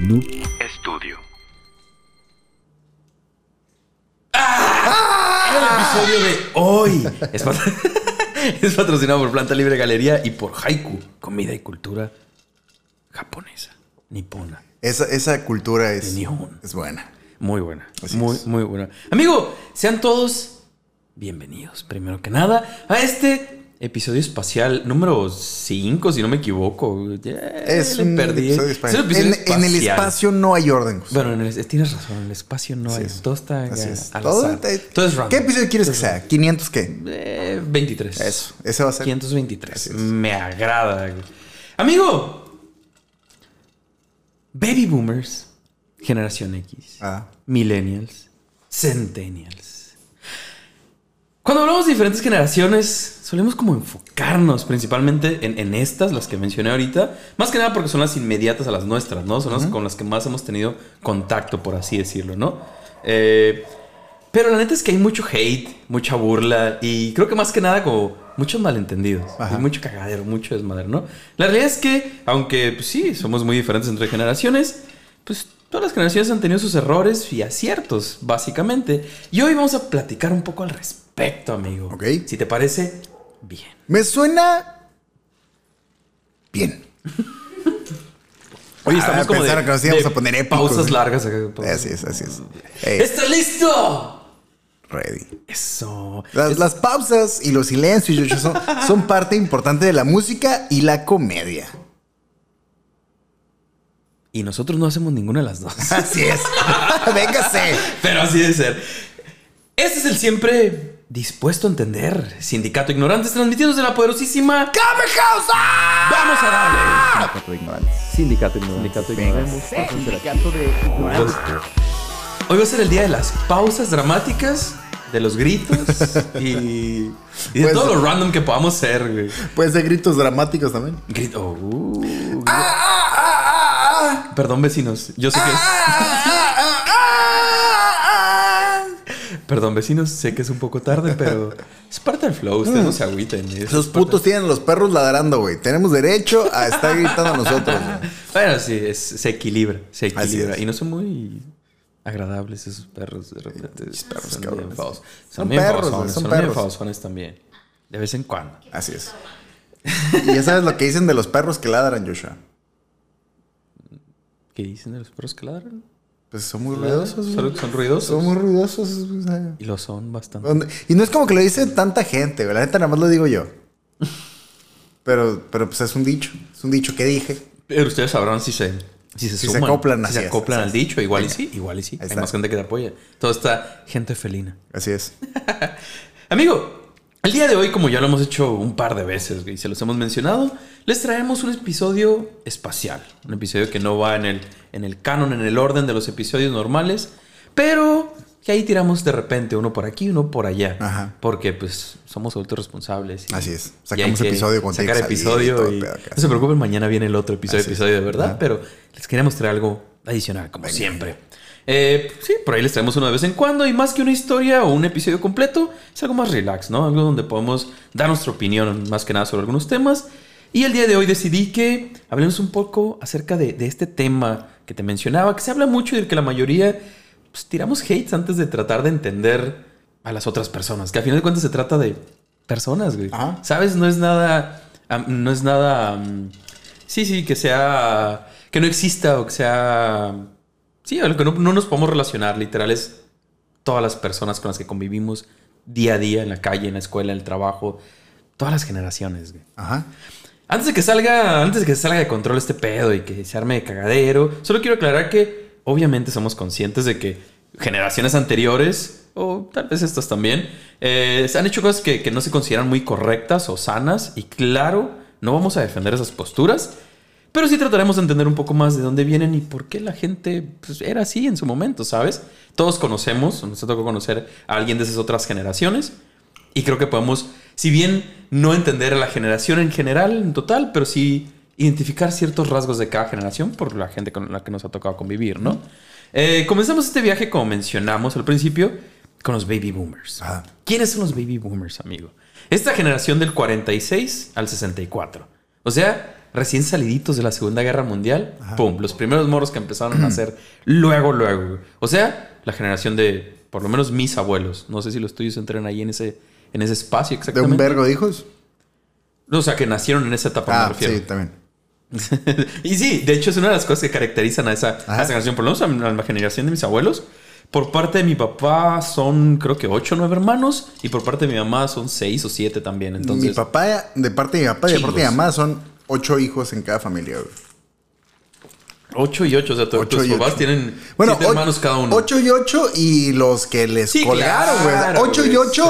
Noob Estudio. El episodio de hoy es, pat- es patrocinado por Planta Libre Galería y por Haiku, comida y cultura japonesa, nipona. Esa, esa cultura es, es buena. Muy buena. Así muy, es. muy buena. Amigo, sean todos bienvenidos, primero que nada, a este episodio espacial número 5, si no me equivoco. Ya Es un perdí. episodio Es espacial. un episodio En, en el espacio no hay orden. José. Bueno, en el- tienes razón, en el espacio no hay. es. Todo está Así es. al Todo azar. te- Todo es random. ¿Qué episodio quieres que sea? ¿500 qué? Eh, 23. Eso, ese va a ser. 523. Así es. Me agrada. Amigo, baby boomers, generación X, Ah. millennials, centennials. Cuando hablamos de diferentes generaciones, solemos como enfocarnos principalmente en, en estas, las que mencioné ahorita, más que nada porque son las inmediatas a las nuestras, ¿no? Son las con las que más hemos tenido contacto, por así decirlo, ¿no? Eh, pero la neta es que hay mucho hate, mucha burla y creo que más que nada como muchos malentendidos. Ajá. Hay mucho cagadero, mucho desmadre, ¿no? La realidad es que, aunque pues, sí, somos muy diferentes entre generaciones, pues todas las generaciones han tenido sus errores y aciertos, básicamente. Y hoy vamos a platicar un poco al respecto, amigo. Ok. Si te parece, bien. Me suena bien. Hoy Ah, estamos como de, que nos íbamos a poner épicos, pausas largas. Así es, así es. Ey, ¿Estás listo? ready. Eso. Las, las pausas y los silencios son, son parte importante de la música y la comedia. Y nosotros no hacemos ninguna de las dos. Así es. Véngase. Pero así debe ser. Este es el siempre dispuesto a entender. Sindicato Ignorantes transmitidos de la poderosísima ¡Came Causa! Vamos a darle. Sindicato de ignorantes. Sindicato Ignorantes. Sindicato de ignorantes. Hoy va a ser el día de las pausas dramáticas, de los gritos y, y de Pues- todo lo random que podamos ser, güey. Pueden ser gritos dramáticos también. Grito. uh, ¡Ah, ah, ah, ah, perdón, vecinos. Yo sé que es. Perdón, vecinos. Sé que es un poco tarde, pero es parte del flow. Ustedes no se agüiten. es Esos parte- putos tienen a los perros ladrando, güey. Tenemos derecho a estar gritando nosotros. güey. Bueno, sí, es- se equilibra, se equilibra. Y no son muy agradables esos perros de repente. perros, son cabrones. bien faos. Son, Son bien perros, faosones, son son bien perros. faosones también. De vez en cuando. Así es. Y ya sabes lo que dicen de los perros que ladran, Joshua. ¿Qué dicen de los perros que ladran? Pues son muy ruidosos. Son, son ruidosos. Son muy ruidosos. o sea. Y lo son bastante. Y no es como que lo dice tanta gente, güey. La neta nada más lo digo yo. Pero, pero pues es un dicho. Es un dicho que dije. Pero ustedes sabrán si se, si se, Si se suman, acoplan, si se acoplan al dicho. Igual y sí, igual y sí. Hay está. más gente que te apoya. Toda esta gente felina. Así es. Amigo, el día de hoy, como ya lo hemos hecho un par de veces y se los hemos mencionado, les traemos un episodio espacial. Un episodio que no va en el, en el canon, en el orden de los episodios normales, pero que ahí tiramos de repente uno por aquí, uno por allá. Ajá. Porque pues somos adultos responsables. y- Así es. Sacamos episodio cuando Sacar y episodio y, no se preocupen, mañana viene el otro episodio, Así episodio de verdad, Ajá. pero les queríamos traer algo adicional, como siempre. Eh, sí, por ahí les traemos uno de vez en cuando y más que una historia o un episodio completo, es algo más relax, ¿no? Algo donde podemos dar nuestra opinión más que nada sobre algunos temas. Y el día de hoy decidí que hablemos un poco acerca de, de este tema que te mencionaba, que se habla mucho y del que la mayoría pues, tiramos hates antes de tratar de entender a las otras personas, que al final de cuentas se trata de personas, güey. Ajá. ¿Sabes? No es nada, am, no es nada, am, sí, sí, que sea, que no exista o que sea, sí, a lo que no, no nos podemos relacionar, literal, es todas las personas con las que convivimos día a día en la calle, en la escuela, en el trabajo, todas las generaciones, güey. Ajá. Antes de que salga, antes de que salga de control este pedo y que se arme de cagadero, solo quiero aclarar que obviamente somos conscientes de que generaciones anteriores, o tal vez estas también, eh, se han hecho cosas que, que no se consideran muy correctas o sanas. Y claro, no vamos a defender esas posturas, pero sí trataremos de entender un poco más de dónde vienen y por qué la gente pues, era así en su momento, ¿sabes? Todos conocemos, nos ha tocado conocer a alguien de esas otras generaciones. Y creo que podemos, si bien no entender a la generación en general, en total, pero sí identificar ciertos rasgos de cada generación por la gente con la que nos ha tocado convivir, ¿no? Eh, comenzamos este viaje, como mencionamos al principio, con los baby boomers. Ajá. ¿Quiénes son los baby boomers, amigo? Esta generación del 46 al 64. O sea, recién saliditos de la Segunda Guerra Mundial. Pum, los primeros morros que empezaron a nacer luego, luego. O sea, la generación de, por lo menos mis abuelos. No sé si los tuyos entran ahí en ese, en ese espacio ¿De exactamente. un vergo de hijos? O sea, que nacieron en esa etapa, me Ah, refiero. sí, también. y sí, de hecho es una de las cosas que caracterizan a esa, a Ajá. esa generación, por lo menos a la generación de mis abuelos. Por parte de mi papá son creo que ocho o nueve hermanos y por parte de mi mamá son seis o siete también. Entonces, mi papá, de parte de mi papá y de parte de mi mamá, son ocho hijos en cada familia, güey. ocho y ocho, o sea, Ocho tus y papás ocho. tienen Bueno, siete hermanos cada uno. Ocho y ocho y los que les Sí, colgaron, güey. claro, ocho y güey, ocho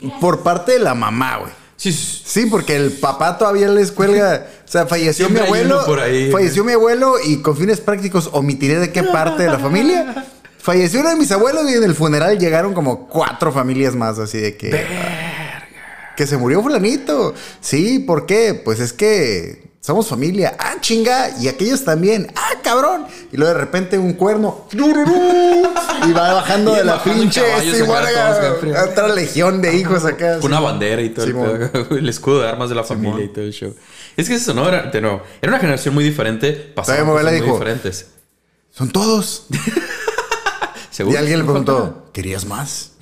claro. por parte de la mamá, güey. Sí, sí, Sí, porque el papá todavía les cuelga. O sea, falleció Siempre mi abuelo. por ahí. Falleció mi abuelo y con fines prácticos omitiré de qué parte de la familia. Falleció uno de mis abuelos y en el funeral llegaron como cuatro familias más, así de que. Que se murió fulanito. Sí, ¿por qué? Pues es que somos familia. Ah, chinga. Y aquellos también. Ah, cabrón. Y luego de repente un cuerno. Y va bajando Y de la pinche. sí, otra legión de hijos acá. Con sí. una bandera y todo el, el escudo de armas de la familia y todo el show. Es que eso no era, de nuevo, era una generación muy diferente, pasaban cosas muy dijo, diferentes. Son todos. Y alguien le ¿No falta preguntó, ¿querías más?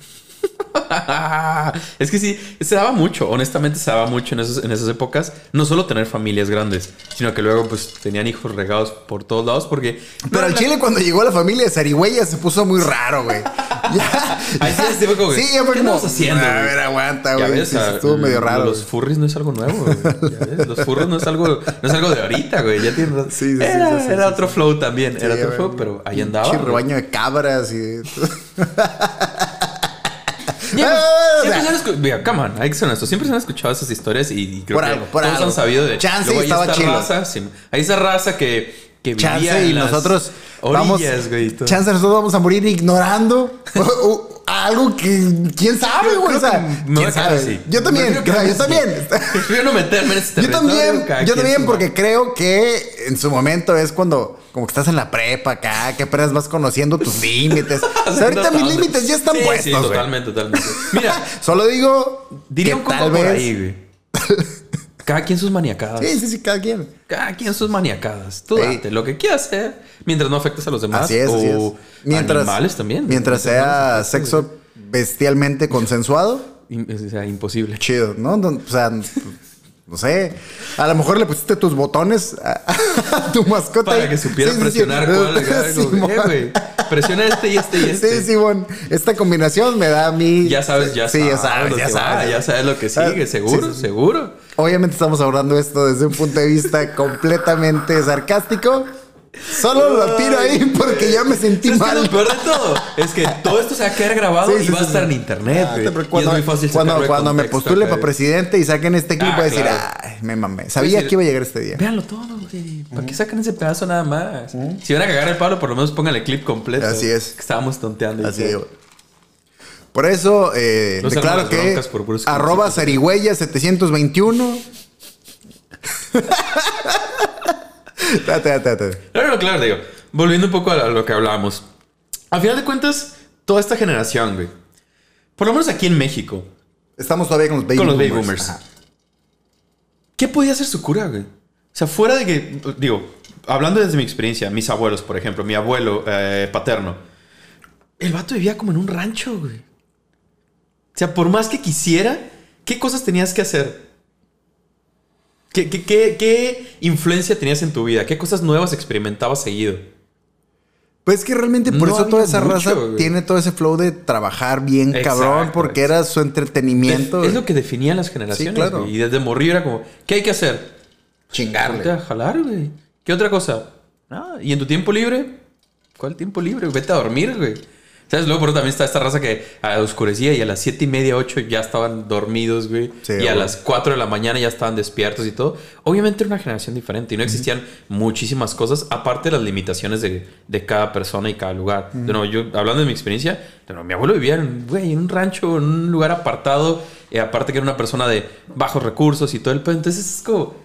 es que sí, se daba mucho, honestamente se daba mucho en, esos- en esas épocas, no solo tener familias grandes, sino que luego pues tenían hijos regados por todos lados porque... Pero al la- chile cuando llegó la familia de Zarigüeya se puso muy raro, güey. Ya. Ahí sí, sí fue como que, Sí, ya fue ¿qué como. haciendo, A ver, aguanta, Ya güey. ves, Sí, estuvo medio raro. Los güey. furries no es algo nuevo, güey. Ya ves, Los furries no es algo, no es algo de ahorita, güey. Ya tiene Sí, sí, era, sí, sí, era sí, otro flow también. era otro flow, pero ahí andaba. Güey. rebaño de cabras y. Siempre, se han escuchado, mira, come on, hay que ser honestos, siempre se han escuchado esas historias y, y creo Por que algo, por todos algo. han sabido de Chance Luego estaba esta chilo. raza, sí, hay esa raza que, que vivía Chance en y las nosotros vamos. orillas, güey. y todo. Chance nosotros vamos a morir ignorando algo que. ¿Quién sabe, güey? O creo sea, que ¿quién sabe? así. Yo también, Me quiero quedar yo también. Prefiero no meterme en ese Yo también, yo también, porque creo que en su momento es cuando como que estás en la prepa acá, que apenas vas conociendo tus límites. O sea, ahorita mis límites ya están Sí, puestos. Sí, totalmente, totalmente. Mira, Solo digo diría que un tal por vez. ahí, güey. Cada quien sus maniacadas. Sí, sí, sí, cada quien. Cada quien sus maniacadas. Tú date lo que quieras hacer mientras no afectes a los demás. Así es, o así es. Mientras, animales también. Mientras sea sexo bestialmente consensuado. O sea, imposible. chido. No, O sea, no sé. A lo mejor le pusiste tus botones a, a tu mascota. Para que supiera Sí, sí, sí. presionar cuál. Simón. eh, Presiona este y este y este. Sí, Simón. Esta combinación me da a mí. Ya sabes, ya sí, sabes. ya sabes, ya va, sabes. ya sabes lo que sigue, Ah, seguro, sí, sí. seguro. Obviamente estamos abordando esto desde un punto de vista completamente sarcástico. Solo lo tiro ahí porque ya me sentí ¿Sabes qué es mal. lo peor de todo? Es que todo esto se va a quedar grabado Sí, y sí, va a estar sí. en internet, Ah, pero Y cuando, es muy fácil cuando, cuando me postule para presidente y saquen este clip, Ah, voy a decir, claro. ay, me mamé. Sabía que iba a llegar este día. Véanlo todo, güey. ¿Para qué sacan ese pedazo nada más? Si van a cagar el palo, por lo menos pónganle el clip completo. Así es. Que estábamos tonteando. y Así digo. Por eso, eh, No declaro que arroba zarigüeya 721. No, no, claro, digo. Volviendo un poco a lo que hablábamos. A final de cuentas, toda esta generación, güey. Por lo menos aquí en México. Estamos todavía con los baby Con los boomers. baby boomers. ¿Qué podía ser su cura, güey? O sea, fuera de que, digo, hablando desde mi experiencia, mis abuelos, por ejemplo, mi abuelo eh, paterno, el vato vivía como en un rancho, güey. O sea, por más que quisiera, ¿qué cosas tenías que hacer? ¿Qué, qué, qué- qué influencia tenías en tu vida? ¿Qué cosas nuevas experimentabas seguido? Pues es que realmente por No eso toda esa mucho, raza güey. tiene todo ese flow de trabajar bien Exacto, cabrón porque era su entretenimiento. Es lo que definían las generaciones. Sí, claro. güey. Y desde morrillo era como, ¿qué hay que hacer? Chingarle. a jalar, güey. ¿Qué otra cosa? Ah, ¿y en tu tiempo libre? ¿Cuál tiempo libre? Vete a dormir, güey. ¿Sabes? Luego por eso también está esta raza que a oscurecía y a las siete y media, ocho ya estaban dormidos, güey. Sí, y a güey. las 4 de la mañana ya estaban despiertos y todo. Obviamente era una generación diferente y no existían muchísimas cosas, aparte de las limitaciones de, de cada persona y cada lugar. De nuevo, yo, hablando de mi experiencia, de nuevo, mi abuelo vivía en, güey, en un rancho, en un lugar apartado, y aparte que era una persona de bajos recursos y todo el pedo. Entonces es como...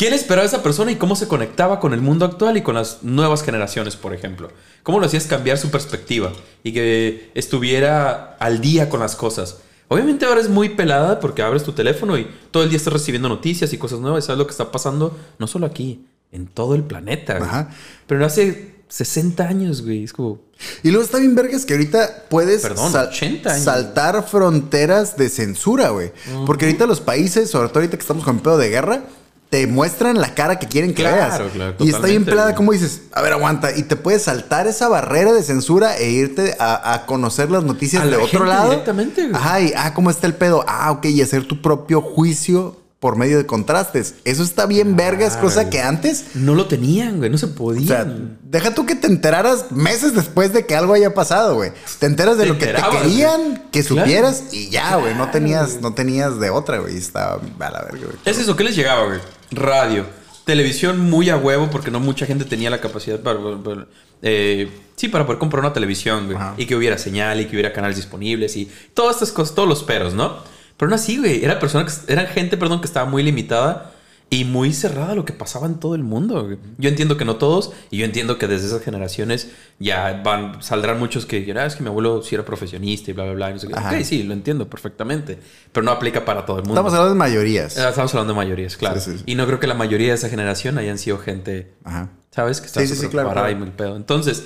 ¿Quién esperaba a esa persona y cómo se conectaba con el mundo actual y con las nuevas generaciones, por ejemplo? ¿Cómo lo hacías cambiar su perspectiva y que estuviera al día con las cosas? Obviamente ahora es muy pelada porque abres tu teléfono y todo el día estás recibiendo noticias y cosas nuevas. ¿Sabes lo que está pasando? No solo aquí, en todo el planeta. güey. Ajá. Pero hace 60 años, güey. Es como... Y luego está bien vergas que ahorita puedes Perdón, 80 años. saltar fronteras de censura, güey. Porque ahorita los países, sobre todo ahorita que estamos con pedo de guerra, te muestran la cara que quieren que Claro, veas. claro, y está bien pelada, como dices, a ver, aguanta. Y te puedes saltar esa barrera de censura e irte a, a conocer las noticias A de la otro gente lado. directamente, güey. Ajá, y ah, ¿cómo está el pedo? Ah, ok, y hacer tu propio juicio por medio de contrastes. Eso está bien vergas, cosa que antes No lo tenían, güey. No se o sea, deja tú que te enteraras meses después de que algo haya pasado, güey. Te enteras de Te lo que te querían que Claro. supieras y ya, güey. No tenías, no tenías de otra, güey. Estaba a la verga, güey. Es eso, ¿qué les llegaba, güey? Radio. Televisión muy a huevo porque no mucha gente tenía la capacidad para... para- eh, sí, para poder comprar una televisión, güey. Y que hubiera señal y que hubiera canales disponibles y todas estas cosas, todos los peros, ¿no? Pero no así, güey. Era persona que, eran gente, perdón, que estaba muy limitada y muy cerrada a lo que pasaba en todo el mundo. Yo entiendo que no todos y yo entiendo que desde esas generaciones ya van, saldrán muchos que dirán, "Ah, es que mi abuelo sí era profesionista y bla, bla, bla. y no sé qué". Ajá. Ok, sí, lo entiendo perfectamente. Pero no aplica para todo el mundo. Estamos hablando de mayorías. Ah, Estamos hablando de mayorías, claro. Sí, sí, sí. Y no creo que la mayoría de esa generación hayan sido gente, Ajá. ¿sabes? Que está súper claro, claro. y muy pedo. Entonces,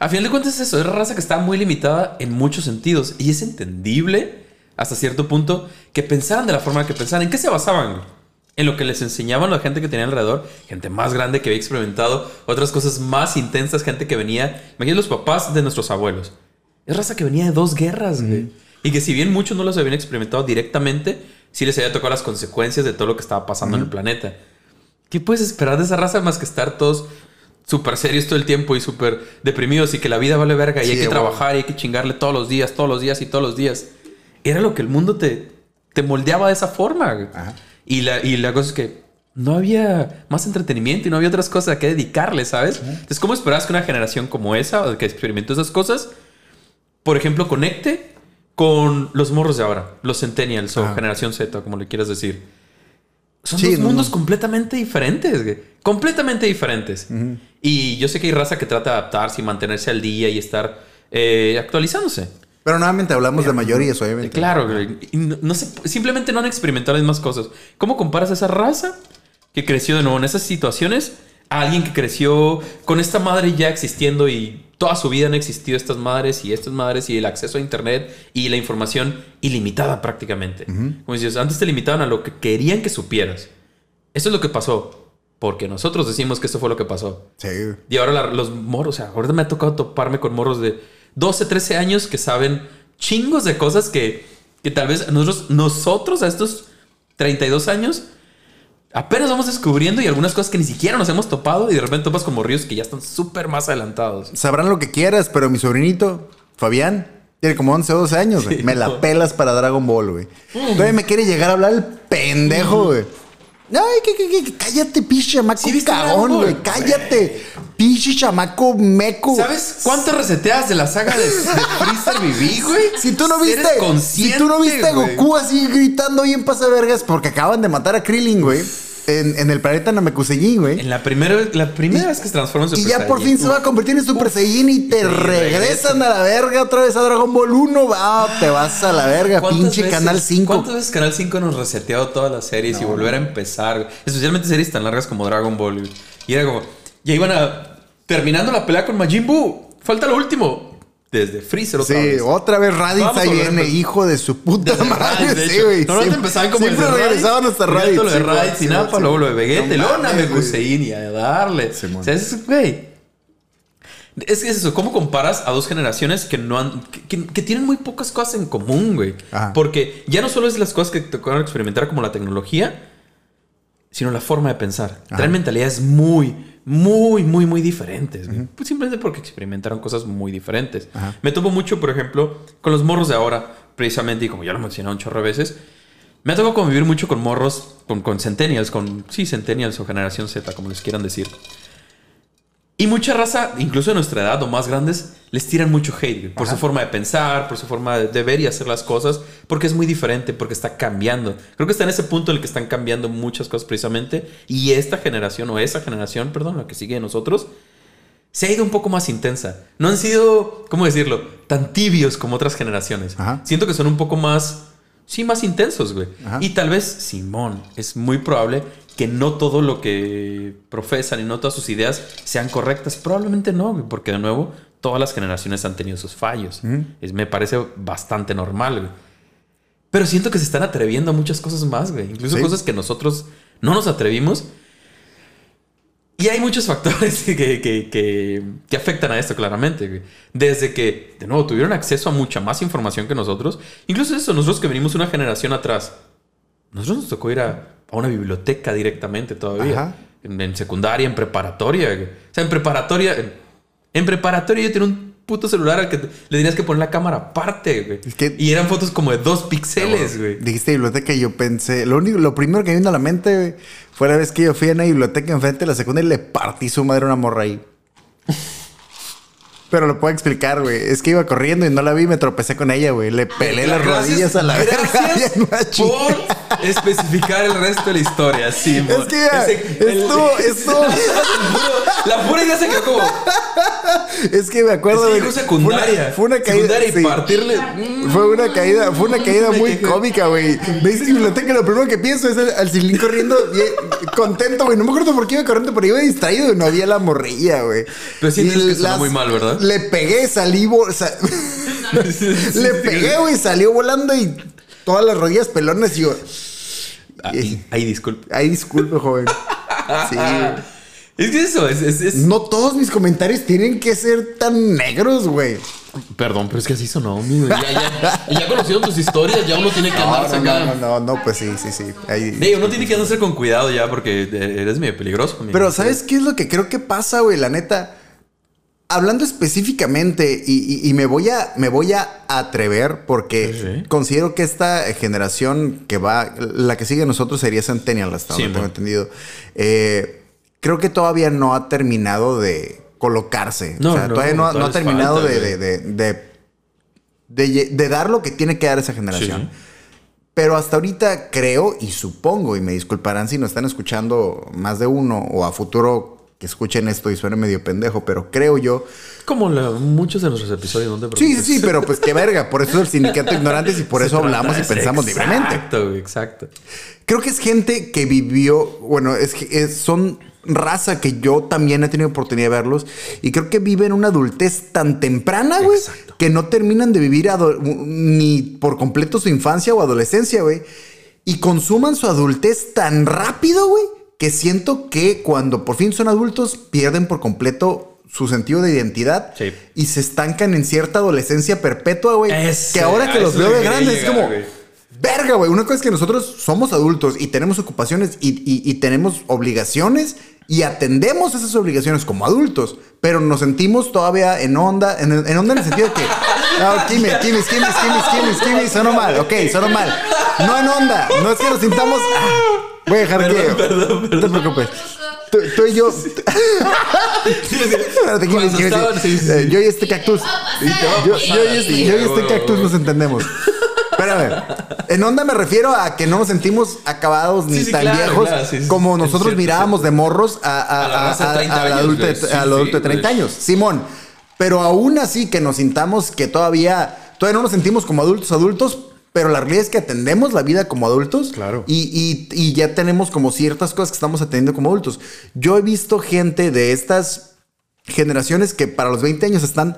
a final de cuentas es eso. Es raza que está muy limitada en muchos sentidos. Y es entendible, hasta cierto punto, que pensaran de la forma que pensaran. ¿En qué se basaban? En lo que les enseñaban la gente que tenía alrededor. Gente más grande que había experimentado otras cosas más intensas. Gente que venía... Imagínate los papás de nuestros abuelos. Es raza que venía de dos guerras, güey. Y que si bien muchos no los habían experimentado directamente, sí les había tocado las consecuencias de todo lo que estaba pasando en el planeta. ¿Qué puedes esperar de esa raza más que estar todos súper serios todo el tiempo y súper deprimidos y que la vida vale verga y Sí, hay que trabajar y hay que chingarle todos los días, todos los días y todos los días? Era lo que el mundo te, te moldeaba de esa forma. Ajá. Y la, y la cosa es que no había más entretenimiento y no había otras cosas a que dedicarle, ¿sabes? Entonces, ¿cómo esperabas que una generación como esa, o que experimentó esas cosas, por ejemplo, conecte con los morros de ahora, los centennials o Ajá. generación Z, como le quieras decir? Son Sí, dos no, mundos no. completamente diferentes, güey. Completamente diferentes. Y yo sé que hay raza que trata de adaptarse y mantenerse al día y estar eh, actualizándose. Pero nuevamente hablamos de mayorías, obviamente. Claro, güey. Y no, no se- simplemente no han experimentado las mismas cosas. ¿Cómo comparas a esa raza que creció de nuevo en esas situaciones a alguien que creció con esta madre ya existiendo y toda su vida han existido estas madres y estas madres y el acceso a internet y la información ilimitada prácticamente? Como dices, antes te limitaban a lo que querían que supieras. Eso es lo que pasó. Porque nosotros decimos que eso fue lo que pasó. Sí. Y ahora la- los morros, o sea, ahorita me ha tocado toparme con morros de 12, 13 años que saben chingos de cosas que, que tal vez nosotros, nosotros a estos 32 años apenas vamos descubriendo y algunas cosas que ni siquiera nos hemos topado y de repente topas con morrillos que ya están súper más adelantados. Sabrán lo que quieras, pero mi sobrinito, Fabián, tiene como 11 o 12 años. Sí, me la pelas para Dragon Ball, güey. Todavía me quiere llegar a hablar el pendejo, güey. Ay, que, que, que, cállate, pinche chamaco ¿Sí cagón, güey. Cállate. Pinche chamaco meco. ¿Sabes cuánto reseteas de la saga de, de Freezer viví, güey? Si tú no viste, si tú no viste a. Goku así gritando bien pasa vergas porque acaban de matar a Krillin, güey, en, en el planeta Namekusei, güey. En la primera, la primera vez que se transforma en Y Super ya por fin se va a convertir en Super Saiyan y te Sí, regresan a la verga otra vez a Dragon Ball 1. Ah, te vas a la verga, ¿Cuántas pinche veces- Canal 5. ¿Cuántas veces Canal 5 nos reseteado todas las series y volver a empezar? Especialmente series tan largas como Dragon Ball. Y era como, ya iban a. Terminando la pelea con Majin Buu. Falta lo último. Desde Freezer otra Sí, vez. otra vez Raditz ahí viene, hijo de su puta Desde madre. Raditz, sí, güey. Normalmente Siempre- empezaban como Siempre regresaban hasta Raditz. Lo de Raditz y sí. luego lo de Vegeta, No luego güey. Namekusein y a darle. O sea, es, güey. Es que es eso, ¿cómo comparas a dos generaciones que no han. que, que- que tienen muy pocas cosas en común, güey? Ajá. Porque ya no solo es las cosas que te tocaron experimentar como la tecnología, sino la forma de pensar. Traen mentalidades muy, muy, muy, muy diferentes. Pues simplemente porque experimentaron cosas muy diferentes. Me topo mucho, por ejemplo, con los morros de ahora, precisamente, y como ya lo he mencionado un chorro de veces, me ha tocado convivir mucho con morros, con, con centennials, con, sí, centennials o generación Z, como les quieran decir. Y mucha raza, incluso de nuestra edad o más grandes, les tiran mucho hate por su forma de pensar, por su forma de, de ver y hacer las cosas, porque es muy diferente, porque está cambiando. Creo que está en ese punto en el que están cambiando muchas cosas precisamente. Y esta generación, o esa generación, perdón, la que sigue de nosotros, se ha ido un poco más intensa. No han sido, ¿cómo decirlo?, tan tibios como otras generaciones. Ajá. Siento que son un poco más sí, más intensos, güey. Ajá. Y tal vez, Simón, es muy probable que no todo lo que profesan y no todas sus ideas sean correctas. Probablemente no, porque de nuevo, todas las generaciones han tenido sus fallos. Es, me parece bastante normal, güey. Pero siento que se están atreviendo a muchas cosas más, güey. Incluso Sí. cosas que nosotros no nos atrevimos. Y hay muchos factores que, que, que- que afectan a esto claramente. güey. Desde que, de nuevo, tuvieron acceso a mucha más información que nosotros. Incluso eso, nosotros que venimos una generación atrás. Nosotros nos tocó ir a, a una biblioteca directamente todavía. En, en secundaria, en preparatoria. güey. O sea, en preparatoria... En, preparatoria yo tenía un puto celular al que le tenías que poner la cámara aparte, güey. Es que- Y eran fotos como de dos píxeles, güey. Dijiste biblioteca y yo pensé, lo único, lo primero que me vino a la mente güey, fue la vez que yo fui a una biblioteca enfrente de la secundaria y le partí su madre una morra ahí. Pero lo puedo explicar, güey. Es que iba corriendo y no la vi y me tropecé con ella, güey. Le pelé las Gracias- rodillas a la verga. Gracias y a una chica. por especificar el resto de la historia, sí. Es que ya, estuvo, estuvo, La pura idea se quedó como. es que me acuerdo, Es que dijo secundaria. Fue una, fue una caída. Secundaria y sí. partirle. Fue una caída, fue una caída muy cómica, güey. Me dices biblioteca, lo primero que pienso es al, al Silín corriendo, bien, contento, güey. No me acuerdo por qué iba corriendo, pero iba distraído y no había la morrilla, güey. Pero sientes Y que sonó muy mal, ¿verdad? Le pegué, salí, vo- sa- le pegué, güey, salió volando y todas las rodillas pelones y yo, Ahí, ahí, disculpe. ay, disculpe, joven. Sí. Es que eso, es. es- es- No todos mis comentarios tienen que ser tan negros, güey. Perdón, pero es que así sonó, amigo. Ya, ya, ya conociendo tus historias, ya uno tiene que No, andarse no, acá. no, no, no, pues sí, sí, sí. Ahí- uno tiene que andarse con cuidado ya porque eres medio peligroso. amigo. Pero ¿sabes qué es lo que creo que pasa, güey? La neta, hablando específicamente, y, y- y me, voy a, me voy a atrever porque Sí, sí. considero que esta generación que va, la que sigue a nosotros sería Centennial, hasta Sí, donde tengo mon. entendido. Eh, creo que todavía no ha terminado de colocarse. No, o sea, no, todavía no, ha- no terminado falta, de, de, de, dar lo que tiene que dar esa generación. Sí. Pero hasta ahorita creo y supongo, y me disculparán si nos están escuchando más de uno o a futuro que escuchen esto y suene medio pendejo, pero creo yo. Como la- muchos de nuestros episodios, ¿no te Sí, sí, pero pues qué verga. Por eso es el sindicato de ignorantes y por Se eso hablamos y pensamos libremente. Exacto, exacto. Creo que es gente que vivió, bueno, es, que- es- son raza que yo también he tenido oportunidad de verlos y creo que viven una adultez tan temprana, güey, Exacto. que no terminan de vivir ni por completo su infancia o adolescencia, güey, y consuman su adultez tan rápido, güey, que siento que cuando por fin son adultos pierden por completo su sentido de identidad Sí. y se estancan en cierta adolescencia perpetua, güey, que ahora que a los veo de grandes es como. Verga, güey. Una cosa es que nosotros somos adultos y tenemos ocupaciones y, y- y tenemos obligaciones y atendemos esas obligaciones como adultos, pero nos sentimos todavía en onda, en, en onda en el sentido de que. No, Kimis, Kimis, Kimis, Kimis, Kimis, Kimis, sonó mal, ok, sonó mal. No en onda, no es que nos sintamos. Ah, voy a dejar que. perdón, No te preocupes. Tú, tú y yo. Espérate, Kimis, estaban, sí, eh. Yo y este cactus. Yo, yo y este, yo y este cactus nos entendemos. Espérame. En onda me refiero a que no nos sentimos acabados ni Sí, sí, tan claro, viejos claro, sí, sí. como nosotros cierto, mirábamos de morros a, a- A a- raza de a- 30 al años, adulto, de- Sí, al sí, adulto de 30 güey. años. Simón. Pero aún así que nos sintamos que todavía, todavía no nos sentimos como adultos adultos, pero la realidad es que atendemos la vida como adultos. Claro. Y, y- y ya tenemos como ciertas cosas que estamos atendiendo como adultos. Yo he visto gente de estas generaciones que para los 20 años están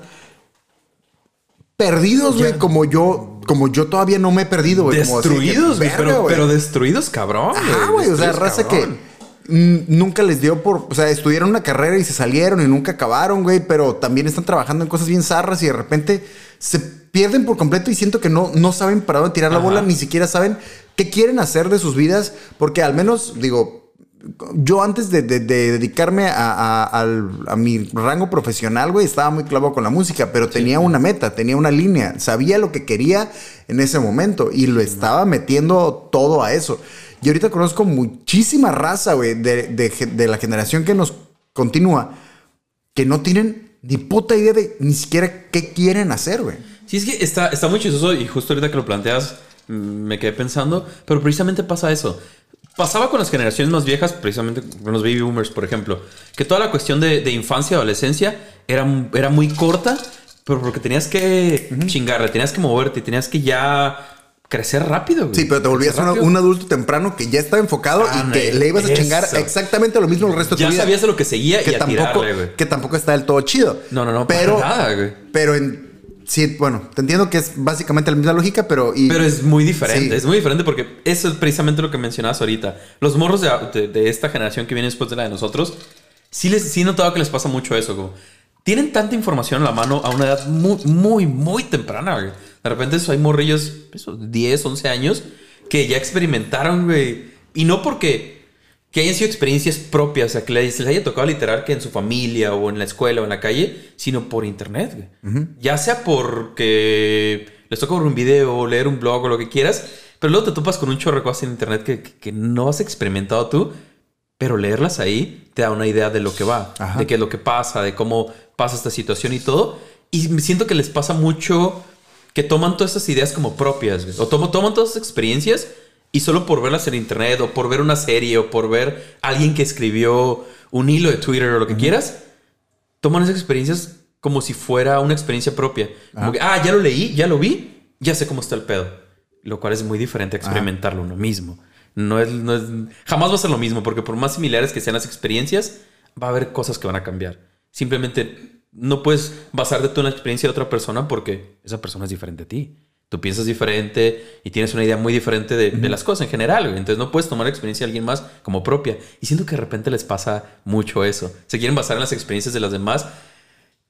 perdidos, güey, como yo, como yo todavía no me he perdido, güey. Destruidos, güey. Pero, pero destruidos, cabrón. Ajá, güey. O sea, raza cabrón. que nunca les dio por. O sea, estudiaron una carrera y se salieron y nunca acabaron, güey. Pero también están trabajando en cosas bien zarras y de repente se pierden por completo y siento que no, no saben para dónde tirar la Ajá. bola, ni siquiera saben qué quieren hacer de sus vidas. Porque al menos, digo. Yo antes de, de- de dedicarme a, a- a mi rango profesional, güey, estaba muy clavado con la música, pero tenía una meta, tenía una línea, sabía lo que quería en ese momento y lo estaba metiendo todo a eso. Y ahorita conozco muchísima raza, güey, de, de la generación que nos continúa, que no tienen ni puta idea de ni siquiera qué quieren hacer, güey. Sí, es que está, está muy chistoso y justo ahorita que lo planteas mm, me quedé pensando, pero precisamente pasa eso. Pasaba con las generaciones más viejas, precisamente con los baby boomers, por ejemplo, que toda la cuestión de, de infancia y adolescencia era, era muy corta, pero porque tenías que chingarle, tenías que moverte, tenías que ya crecer rápido, güey. Sí, pero te volvías una- un adulto temprano que ya estaba enfocado Ah, y que no, le ibas a chingar exactamente lo mismo el resto de Ya tu vida. sabías lo que seguía que y a tampoco, tirarle, güey. que tampoco está del todo chido. No, no, no, para pero nada, güey. Pero en sí, bueno, te entiendo que es básicamente la misma lógica, pero y, Pero es muy diferente, Sí. es muy diferente porque eso es precisamente lo que mencionabas ahorita. Los morros de, de- de esta generación que viene después de la de nosotros, sí, les, sí he notado que les pasa mucho eso. Como, tienen tanta información a la mano a una edad muy, muy, muy temprana. güey. De repente eso, hay morrillos, eso, 10, 11 años, que ya experimentaron, güey. Y no porque que hayan sido experiencias propias, o sea, que les, les haya tocado literal que en su familia o en la escuela o en la calle, sino por internet, güey. Ya sea porque les toca ver un video leer un blog o lo que quieras, pero luego te topas con un chorro de cosas en internet que, que- que no has experimentado tú, pero leerlas ahí te da una idea de lo que va, Ajá. de qué es lo que pasa, de cómo pasa esta situación y todo. Y me siento que les pasa mucho que toman todas esas ideas como propias, güey. o tomo- toman todas esas experiencias y solo por verlas en internet o por ver una serie o por ver alguien que escribió un hilo de Twitter o lo que quieras, toman esas experiencias como si fuera una experiencia propia. Como que, ah, ya lo leí, ya lo vi, ya sé cómo está el pedo. Lo cual es muy diferente a experimentarlo uno mismo. No es, no es, jamás va a ser lo mismo, porque por más similares que sean las experiencias, va a haber cosas que van a cambiar. Simplemente no puedes basarte tú en la experiencia de otra persona porque esa persona es diferente a ti. Tú piensas diferente y tienes una idea muy diferente de, de las cosas en general. güey. Entonces no puedes tomar la experiencia de alguien más como propia. Y siento que de repente les pasa mucho eso. Se quieren basar en las experiencias de las demás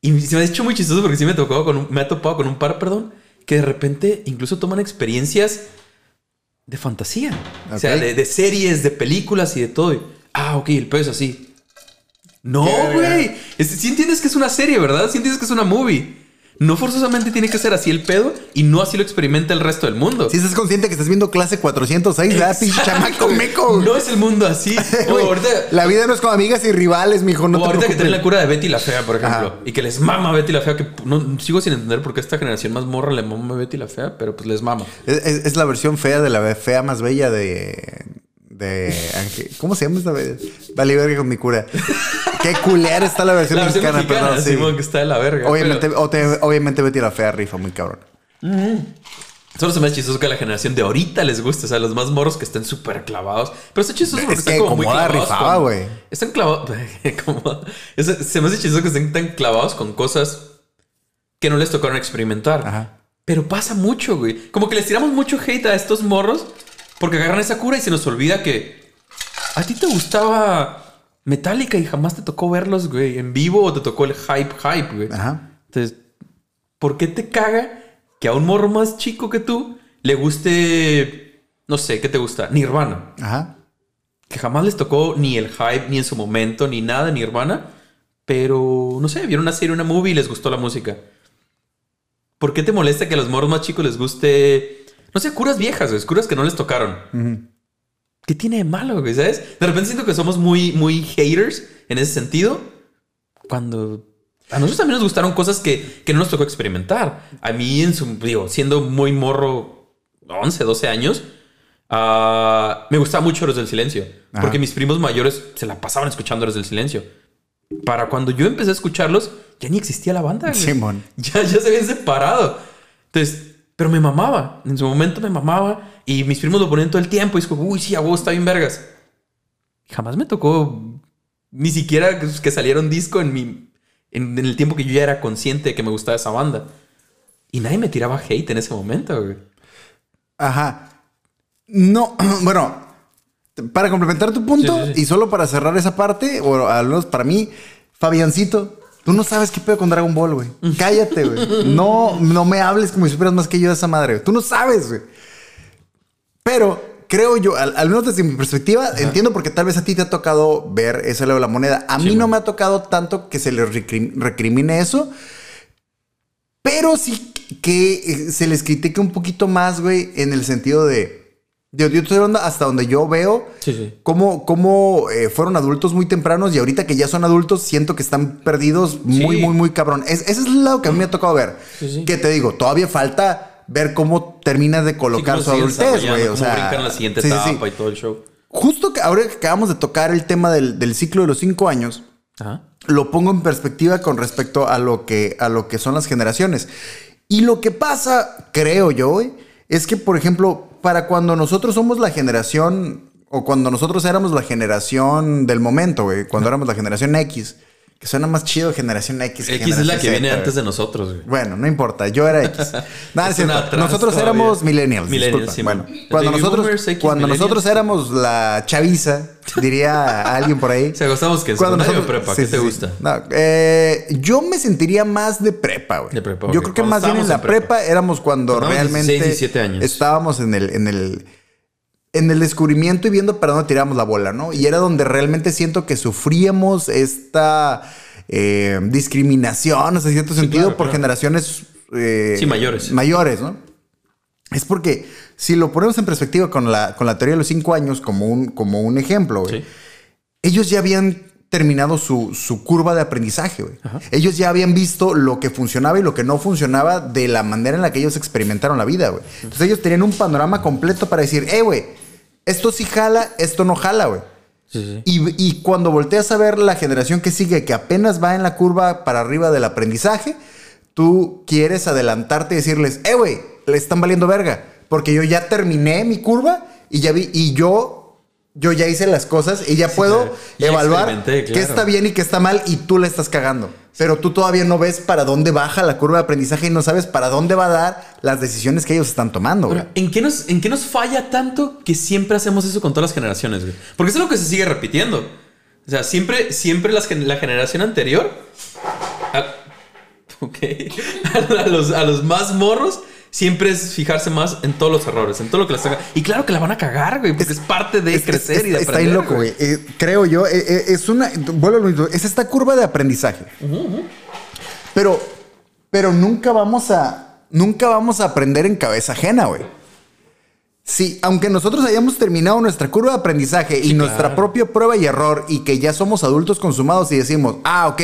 y se me ha hecho muy chistoso porque sí me, tocó con un- me ha topado con un par, perdón, que de repente incluso toman experiencias de fantasía. O sea, de, de series, de películas y de todo. Ah, ok, el pedo es así. No, güey. Sí entiendes que es una serie, ¿verdad? Sí entiendes que es una movie. No forzosamente tiene que ser así el pedo y no así lo experimenta el resto del mundo. si estás consciente que estás viendo clase 406, ¿verdad? Pinche chamaco meco. No es el mundo así. Ahorita, la vida no es como amigas y rivales, mijo. No o te ahorita que traen la cura de Betty la Fea, por ejemplo. Ajá. Y que les mama Betty la Fea. Que no, sigo sin entender por qué esta generación más morra le mama Betty la Fea, pero pues les mama. Es, es- es la versión fea de la fea más bella de. De Ángel. ¿Cómo se llama esta vez? Vale, verga con mi cura. Qué culera está la versión La versión mexicana, mexicana, perdón. sí. Simón, que está de la verga. Obviamente, pero te- obviamente Betty la fea rifa muy cabrón. Solo se me hace chistoso que a la generación de ahorita les guste. O sea, los más morros que estén súper clavados. Pero está chistoso porque Es están que como muy como la clavados. con- güey. Están clavados. como- es- se me hace chistoso que estén tan clavados con cosas que no les tocaron experimentar. Ajá. Pero pasa mucho, güey. Como que les tiramos mucho hate a estos morros porque agarran esa cura y se nos olvida que a ti te gustaba Metallica y jamás te tocó verlos, güey, en vivo o te tocó el hype, hype, güey. Ajá. Entonces, ¿por qué te caga que a un morro más chico que tú le guste, no sé, ¿qué te gusta? Nirvana. Ajá. Que jamás les tocó ni el hype, ni en su momento, ni nada Nirvana. Pero, no sé, vieron una serie, una movie y les gustó la música. ¿Por qué te molesta que a los morros más chicos les guste, no sé, curas viejas, güey, curas que no les tocaron? ¿Qué tiene de malo, güey? ¿Sabes? De repente siento que somos muy, muy haters en ese sentido. Cuando a nosotros también nos gustaron cosas que, que no nos tocó experimentar. A mí, en su, digo, siendo muy morro, 11, 12 años, ah, me gustaba mucho Héroes del Silencio. Ajá. Porque mis primos mayores se la pasaban escuchando Héroes del Silencio. Para cuando yo empecé a escucharlos, ya ni existía la banda. Simón. Ya, ya se habían separado. Entonces, pero me mamaba. En su momento me mamaba. Y mis primos lo ponían todo el tiempo. Y es como, uy, sí, a vos está bien vergas. Jamás me tocó ni siquiera que, saliera un disco en mi. En, en el tiempo que yo ya era consciente de que me gustaba esa banda. Y nadie me tiraba hate en ese momento, güey. Ajá. No, bueno, para complementar tu punto Sí, sí, sí. y solo para cerrar esa parte, o al menos para mí, Fabiancito, tú no sabes qué pedo con Dragon Ball, güey. Cállate, güey. No, no me hables como si supieras más que yo de esa madre, güey. Tú no sabes, güey. Pero creo yo, al, al menos desde mi perspectiva, entiendo porque tal vez a ti te ha tocado ver ese lado de la moneda. A mí no me ha tocado tanto que se le recrim- recrimine eso. Pero sí que eh, se les critique un poquito más, güey, en el sentido de. Yo, yo estoy hablando hasta donde yo veo Sí, sí. cómo, cómo, eh, fueron adultos muy tempranos y ahorita que ya son adultos siento que están perdidos muy, Sí. muy, muy cabrón. Es- ese es el lado que a mí me ha tocado ver. Sí, sí. Que te digo, todavía falta ver cómo terminas de colocar Sí, su adultez, güey. O sea, brincan a la siguiente sí, sí, sí. etapa y todo el show. Justo que ahora que acabamos de tocar el tema del, del ciclo de los cinco años, Ajá. lo pongo en perspectiva con respecto a lo que, a lo que son las generaciones. Y lo que pasa, creo yo, güey, es que, por ejemplo, para cuando nosotros somos la generación, o cuando nosotros éramos la generación del momento, güey, cuando éramos la generación X, que suena más chido generación X. X es la que viene antes de nosotros, güey. Bueno, no importa, yo era X. Nada, Es cierto. Nosotros todavía. éramos millennials. Millennials, sí, bueno, cuando nosotros, boomers, X, cuando nosotros éramos la chaviza, diría alguien por ahí. O sea, gustamos que Cuando nosotros- prepa, sí, ¿qué te sí, gusta? No, eh, yo me sentiría más de prepa, güey. De prepa, Yo ok. creo que Cuando más bien en la prepa. prepa. éramos cuando realmente 16, 17 años. estábamos en el, en el en el descubrimiento y viendo para dónde tiramos la bola, ¿no? Y era donde realmente siento que sufríamos esta eh, discriminación, hasta cierto sentido, claro, por claro. generaciones eh, Sí, mayores. Mayores, ¿no? Es porque si lo ponemos en perspectiva con la, con la teoría de los cinco años como un, como un ejemplo, Sí. ellos ya habían terminado su, su curva de aprendizaje, güey. Ellos ya habían visto lo que funcionaba y lo que no funcionaba de la manera en la que ellos experimentaron la vida, güey. Entonces ellos tenían un panorama completo para decir, eh, güey, esto sí jala, esto no jala, güey. Sí, sí. Y, y cuando volteas a ver la generación que sigue, que apenas va en la curva para arriba del aprendizaje, tú quieres adelantarte y decirles, eh, güey, le están valiendo verga. Porque yo ya terminé mi curva y ya vi, y yo, yo ya hice las cosas y ya puedo claro. Ya evaluar qué está bien y qué está mal y tú le estás cagando. Pero tú todavía no ves para dónde baja la curva de aprendizaje y no sabes para dónde va a dar las decisiones que ellos están tomando, güey. ¿en qué, nos, ¿En qué nos falla tanto que siempre hacemos eso con todas las generaciones, güey? Porque eso es lo que se sigue repitiendo. O sea, siempre, siempre las la generación anterior. a- ok. A los, a los más morros. Siempre es fijarse más en todos los errores, en todo lo que les haga. Y claro que la van a cagar, güey, porque es, parte de Es- crecer es- y de Está aprender. ahí loco, güey. Eh, creo yo, eh, eh, es una. Vuelvo a lo mismo, Es esta curva de aprendizaje. Pero, pero nunca vamos a. Nunca vamos a aprender en cabeza ajena, güey. Sí, aunque nosotros hayamos terminado nuestra curva de aprendizaje y nuestra propia prueba y error y que ya somos adultos consumados y decimos, ah, ok,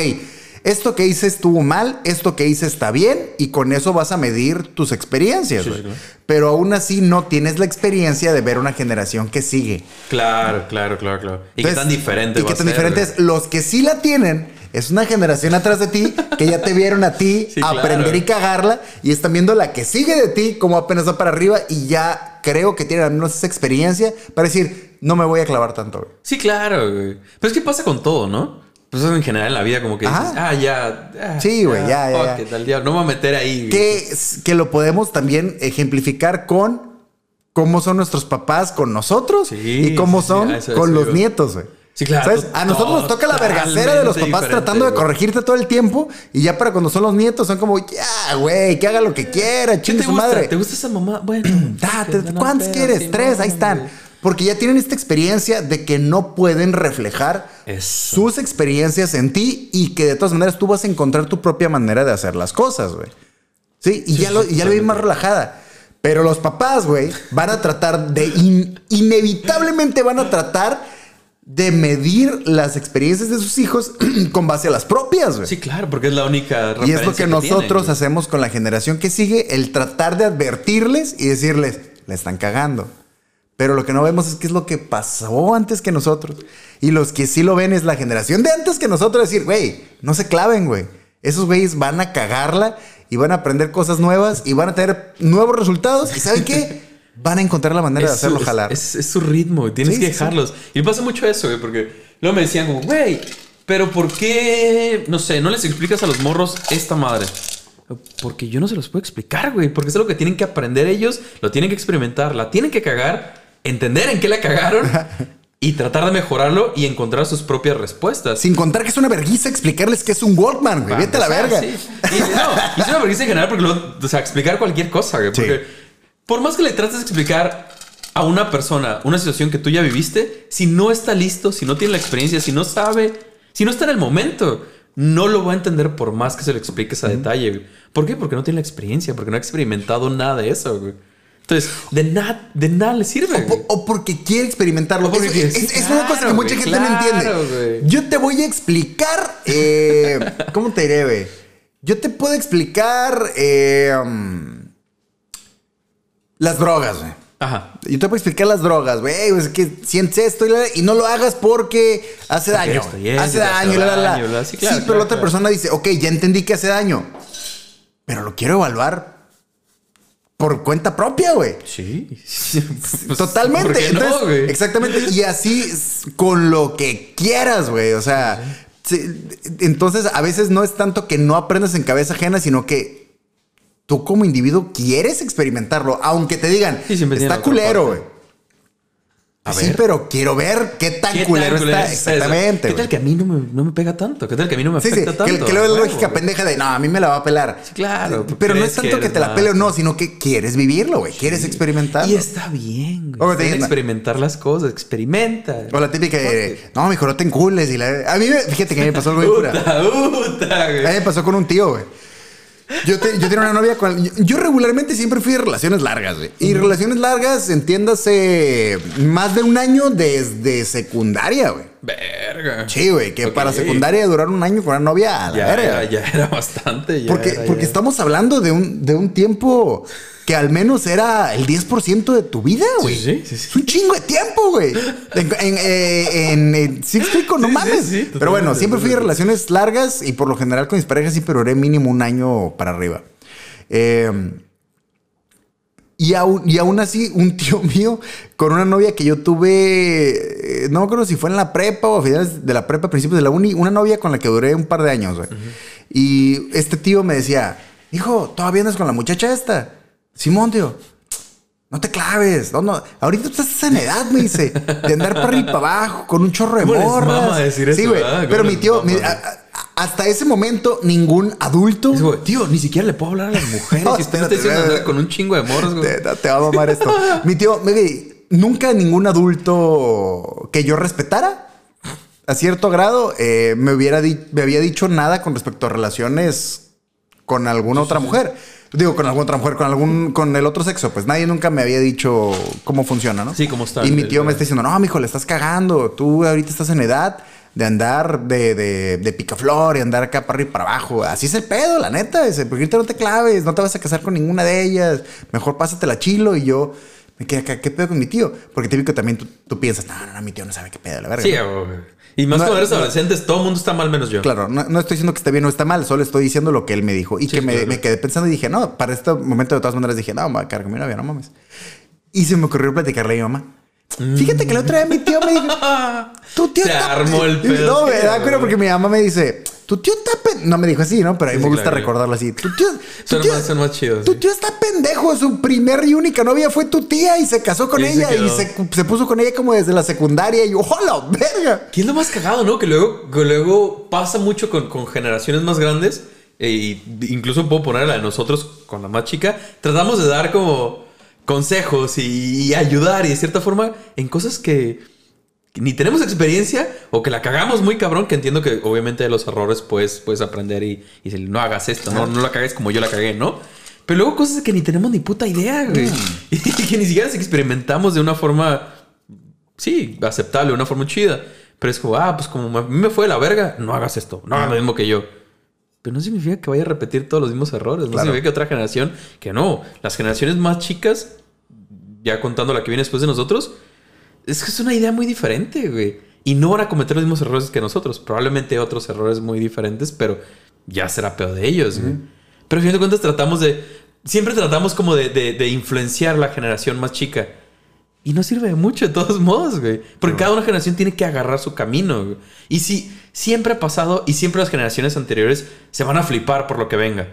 esto que hice estuvo mal, esto que hice está bien y con eso vas a medir tus experiencias, Sí, güey. sí, claro. Pero aún así no tienes la experiencia de ver una generación que sigue. Claro, claro, claro, claro. Y qué Entonces, tan diferente Y qué tan diferentes. Los que sí la tienen es una generación atrás de ti que ya te vieron a ti Sí, claro. aprender y cagarla y están viendo la que sigue de ti como apenas va para arriba y ya creo que tienen al menos esa experiencia para decir, no me voy a clavar tanto. güey". Sí, claro, güey. Pero es que pasa con todo, ¿no? Pues eso en general en la vida, como que dices, Ajá. ah, ya. ah, Sí, güey, ya, ya, ya. it, al diablo. No me voy a meter ahí. Que, que lo podemos también ejemplificar con cómo son nuestros papás con nosotros Sí, y cómo sí, son eso- con eso los nietos, güey. Sí, claro, ¿Sabes? A nosotros nos toca la vergacera de los papás tratando de güey. corregirte todo el tiempo y ya para cuando son los nietos son como, ya, güey, que haga lo que quiera, ¿Qué chingue su gusta? madre. ¿Te gusta esa mamá? Bueno. Date, no, ¿Cuántos quieres? Tres, ahí están. Porque ya tienen esta experiencia de que no pueden reflejar Eso. sus experiencias en ti y que de todas maneras tú vas a encontrar tu propia manera de hacer las cosas, güey. Sí, y ya, sí, lo, ya lo vi más relajada. Pero los papás, güey, van a tratar de. in- inevitablemente van a tratar de medir las experiencias de sus hijos con base a las propias, güey. Sí, claro, porque es la única Y es lo que referencia nosotros tienen, hacemos con la generación que sigue, el tratar de advertirles y decirles, la están cagando. Pero lo que no vemos es qué es lo que pasó antes que nosotros. Y los que sí lo ven es la generación de antes que nosotros decir, güey, no se claven, güey. Esos güeyes van a cagarla y van a aprender cosas nuevas y van a tener nuevos resultados. ¿Y saben qué? Van a encontrar la manera de Es su- hacerlo es- jalar. Es, es su ritmo, tienes Sí, que sí, sí. dejarlos. Y pasa mucho eso, güey, porque luego me decían como, güey, pero ¿por qué, no sé, no les explicas a los morros esta madre? Porque yo no se los puedo explicar, güey, porque es algo que tienen que aprender ellos, lo tienen que experimentar, la tienen que cagar, entender en qué la cagaron y tratar de mejorarlo y encontrar sus propias respuestas. Sin contar que es una vergüenza explicarles que es un Walkman, güey. Vete a la verga. sí. Y, no, y es una vergüenza en general porque luego, o sea, explicar cualquier cosa, güey. Sí. Porque por más que le trates de explicar a una persona una situación que tú ya viviste, si no está listo, si no tiene la experiencia, si no sabe, si no está en el momento, no lo va a entender por más que se lo expliques a detalle, güey. ¿Por qué? Porque no tiene la experiencia, porque no ha experimentado nada de eso, güey. Entonces, de nada, de nada le sirve. O, porque quiere experimentarlo. Porque es, quiere- es- sí, es una cosa que mucha güey, gente no entiende. güey. Yo te voy a explicar. eh, ¿Cómo te diré, güey? Yo te puedo explicar eh, um, las drogas, güey. Ajá. Yo te puedo explicar las drogas, güey. Es que sientes esto y, la- y no lo hagas porque hace Porque daño. esto hace daño, la, la, la. sí, claro, pero la otra persona dice, ok, ya entendí que hace daño. Pero lo quiero evaluar por cuenta propia, güey. Sí. Pues, Totalmente. ¿por qué no, Entonces, güey? exactamente. Y así con lo que quieras, güey. O sea, sí, entonces a veces no es tanto que no aprendas en cabeza ajena, sino que tú como individuo quieres experimentarlo, aunque te digan, está culero, güey. A Sí, ver. pero quiero ver qué tan ¿Qué culero culero está. eso? Exactamente. ¿Qué güey. tal que a mí no me, no me pega tanto? ¿Qué tal que a mí no me Sí, sí, afecta que, tanto? que luego es Huevo, lógica güey. pendeja de no, a mí me la va a pelar. Claro, Pero no es tanto que te la pele o no, sino que quieres vivirlo, güey. Quieres experimentarlo. Y está bien, güey. Bien te- experimentar las cosas. Experimenta. O la típica de, no, mejor no te encules. Y la... A mí, me- fíjate que a mí me pasó algo bien cura. Puta, puta, A mí güey. me pasó con un tío, güey. Yo, te- yo tenía una novia con... Yo, yo regularmente siempre fui de relaciones largas, güey. Y relaciones largas, entiéndase, más de un año desde secundaria, güey. Verga. Sí, güey, que para secundaria durar un año con una novia a la Ya, verga. ya, ya era bastante. ya Porque, era, porque ya. estamos hablando de un, de un tiempo que al menos era el 10% de tu vida, güey. Sí, sí, sí, sí. Es un chingo de tiempo, güey. En, en, eh, en, en- no Sí, mames. sí, Pero bueno, siempre fui totalmente. relaciones largas y por lo general con mis parejas siempre duré mínimo un año para arriba. Eh, y aún, y aún así, un tío mío con una novia que yo tuve, eh, no me acuerdo si fue en la prepa o a finales de la prepa, principios de la uni, una novia con la que duré un par de años, güey. Y este tío me decía, hijo, ¿todavía andas con la muchacha esta? Simón, tío. No te claves, no, no. Ahorita estás en edad, me dice, de andar para arriba y para abajo con un chorro de ¿Cómo les morras. sí, güey. ¿Cómo Pero mi tío, mama, mi- güey? a- a- hasta ese momento, ningún adulto tío, ni siquiera le puedo hablar a las mujeres. No, si usted me espérate, está andar con un chingo de morros, güey. Te, te va a mamar esto. Mi tío, baby, nunca ningún adulto que yo respetara a cierto grado eh, me, hubiera me había dicho nada con respecto a relaciones con alguna otra mujer. Digo, con alguna otra mujer, con algún, con el otro sexo. Pues nadie nunca me había dicho cómo funciona, ¿no? Sí, cómo está Y mi tío el- me está diciendo, no, mijo, le estás cagando. Tú ahorita estás en edad de andar de, de, de picaflor y andar acá para arriba y para abajo. Así es el pedo, la neta. Dice, porque ahorita no te claves, no te vas a casar con ninguna de ellas. Mejor pásatela chilo. Y yo me quedé acá, ¿qué pedo con mi tío? Porque típico también tú, tú piensas, no, no, no, mi tío no sabe qué pedo, la verga. Sí, ¿no? Y más No, cuando eres no. adolescentes, todo el mundo está mal menos yo. Claro, no, no estoy diciendo que esté bien o está mal, solo estoy diciendo lo que él me dijo. Y Sí, que me, claro. me quedé pensando y dije, no, para este momento de todas maneras dije, no, me voy a con mi novia, no mames. Y se me ocurrió platicarle a mi mamá. Fíjate que la otra vez mi tío me dijo, tu tío Se está armó el pe-". pedo, No, me da porque mi mamá me dice, tu tío está pen-". No me dijo así, ¿no? Pero a mí Sí, me gusta claro, recordarlo así. Tu tío, tu Son tío- más- son más chidos, Tu sí. tío está pendejo. Su primer y única novia fue tu tía y se casó con Y ahí se ella y se, se puso con ella como desde la secundaria. Y yo, ¡hola, verga! ¿Qué es lo más cagado, no? Que luego, que luego pasa mucho con, con generaciones más grandes. e incluso puedo poner a la de nosotros con la más chica. Tratamos de dar como consejos y, y ayudar y de cierta forma en cosas que ni tenemos experiencia o que la cagamos muy cabrón. Que entiendo que obviamente de los errores puedes, puedes aprender y, y decir, no hagas esto, no, no la cagues como yo la cagué, ¿no? Pero luego cosas que ni tenemos ni puta idea, güey. Y que ni siquiera experimentamos de una forma sí, aceptable, una forma chida. Pero es como, ah, pues como a mí me fue de la verga, no hagas esto, no hagas lo mismo que yo. Pero no significa que vaya a repetir todos los mismos errores. No Claro. significa que otra generación, que no. Las generaciones más chicas, ya contando la que viene después de nosotros, es que es una idea muy diferente, güey. Y no van a cometer los mismos errores que nosotros. Probablemente otros errores muy diferentes, pero ya será peor de ellos, güey. Pero al final de cuentas tratamos de... Siempre tratamos como de, de- de influenciar la generación más chica. Y no sirve de mucho de todos modos, güey. Porque cada una generación tiene que agarrar su camino, güey. Y si siempre ha pasado y siempre las generaciones anteriores se van a flipar por lo que venga.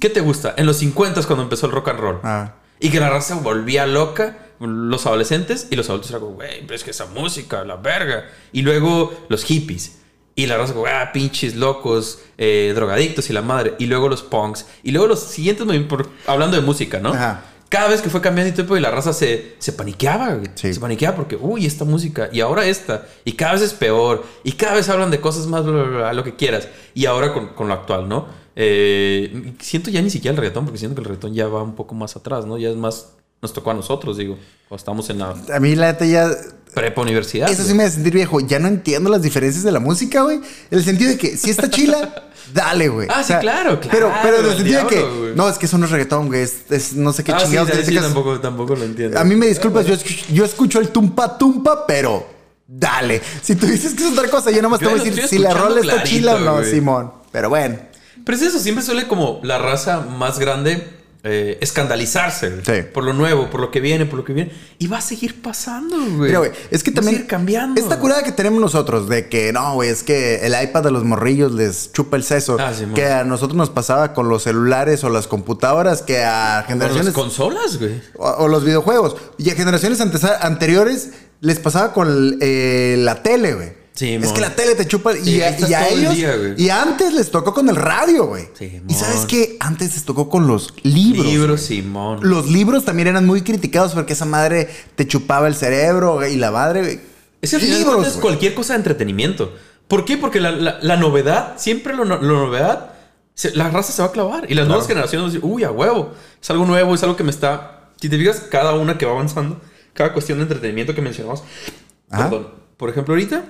¿Qué te gusta? En los 50 cuando empezó el rock and roll. Ah. Y que la raza volvía loca, los adolescentes, y los adultos eran como, güey, pero es que esa música, la verga. Y luego los hippies. Y la raza como, ah, pinches locos, eh, drogadictos y la madre. Y luego los punks. Y luego los siguientes movimientos, por- hablando de música, ¿no? Ajá. Cada vez que fue cambiando y tiempo y la raza se, se paniqueaba. Sí. Se paniqueaba porque, uy, esta música, y ahora esta, y cada vez es peor, y cada vez hablan de cosas más, bla, bla, bla, lo que quieras. Y ahora con, con lo actual, ¿no? Eh, siento ya ni siquiera el reggaetón, porque siento que el reggaetón ya va un poco más atrás, ¿no? Ya es más, nos tocó a nosotros, digo, o estamos en la A mí la neta ya... prepa universidad. Eso sí güey. me hace sentir viejo. Ya no entiendo las diferencias de la música, güey. En el sentido de que si está chila, dale, güey. Ah, sí, claro, claro, Pero, pero en el sentido de que... güey. No, es que eso no es reggaetón, güey. Es, es no sé qué Ah, sí, chingados. sí, te sí, fijas. tampoco, tampoco lo entiendo. A mí me disculpas, yo escucho, yo escucho el tumpa tumpa, pero dale. Si tú dices que es otra cosa, yo nomás te Yo voy a decir si la rola está chila o no, güey. Simón. Pero bueno. Pero es eso, siempre suele como la raza más grande eh, escandalizarse Sí. por lo nuevo, por lo que viene, por lo que viene. Y va a seguir pasando, güey. Mira, güey, es que Va a también seguir cambiando. esta curada que tenemos nosotros de que no, güey, es que el iPad de los morrillos les chupa el seso, Ah, sí, que a nosotros nos pasaba con los celulares o las computadoras, que a Con las generaciones consolas, güey. o, o los videojuegos y a generaciones antes- anteriores les pasaba con eh, la tele, güey. Sí, es que la tele te chupa Sí, y, a, y a todo el ellos día, y antes les tocó con el radio, güey. Sí, y sabes que antes les tocó con los libros. Libros. Simón. Los libros también eran muy criticados porque esa madre te chupaba el cerebro y la madre, güey. Es que al final de libros, güey. cualquier cosa de entretenimiento. ¿Por qué? Porque la, la- la novedad, siempre la novedad, se- la raza se va a clavar. Y las nuevas generaciones van a decir, uy, a huevo. Es algo nuevo, es algo que me está. Si te fijas, cada una que va avanzando, cada cuestión de entretenimiento que mencionamos. Ajá. Perdón. Por ejemplo, ahorita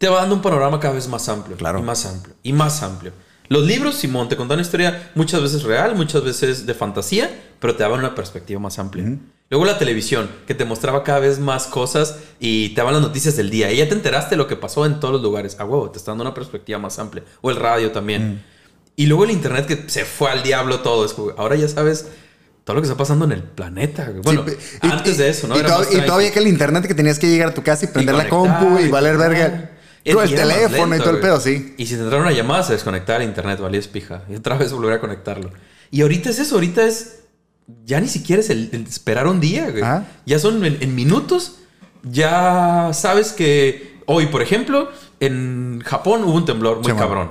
te va dando un panorama cada vez más amplio. Claro. Y más amplio. Y más amplio. Los libros, Simón, te contan una historia muchas veces real, muchas veces de fantasía, pero te daban una perspectiva más amplia. Luego la televisión, que te mostraba cada vez más cosas y te daban las noticias del día. Y ya te enteraste de lo que pasó en todos los lugares. A huevo, te está dando una perspectiva más amplia. O el radio también. Y luego el internet que se fue al diablo todo. Es como, ahora ya sabes todo lo que está pasando en el planeta. Bueno, Sí, y- antes y- de eso, ¿no? Y, Era todavía que el internet que tenías que llegar a tu casa y prender la compu y valer ah, verga. Es Con el teléfono y lento, todo el pedo, sí. Y si te entrara una llamada, se desconectaba el internet, valía pija. Y otra vez volver a conectarlo. Y ahorita es eso, ahorita es. Ya ni siquiera es el, el esperar un día, güey. Ajá. Ya son en, en minutos. Ya sabes que hoy, por ejemplo, en Japón hubo un temblor muy Sí, man. cabrón.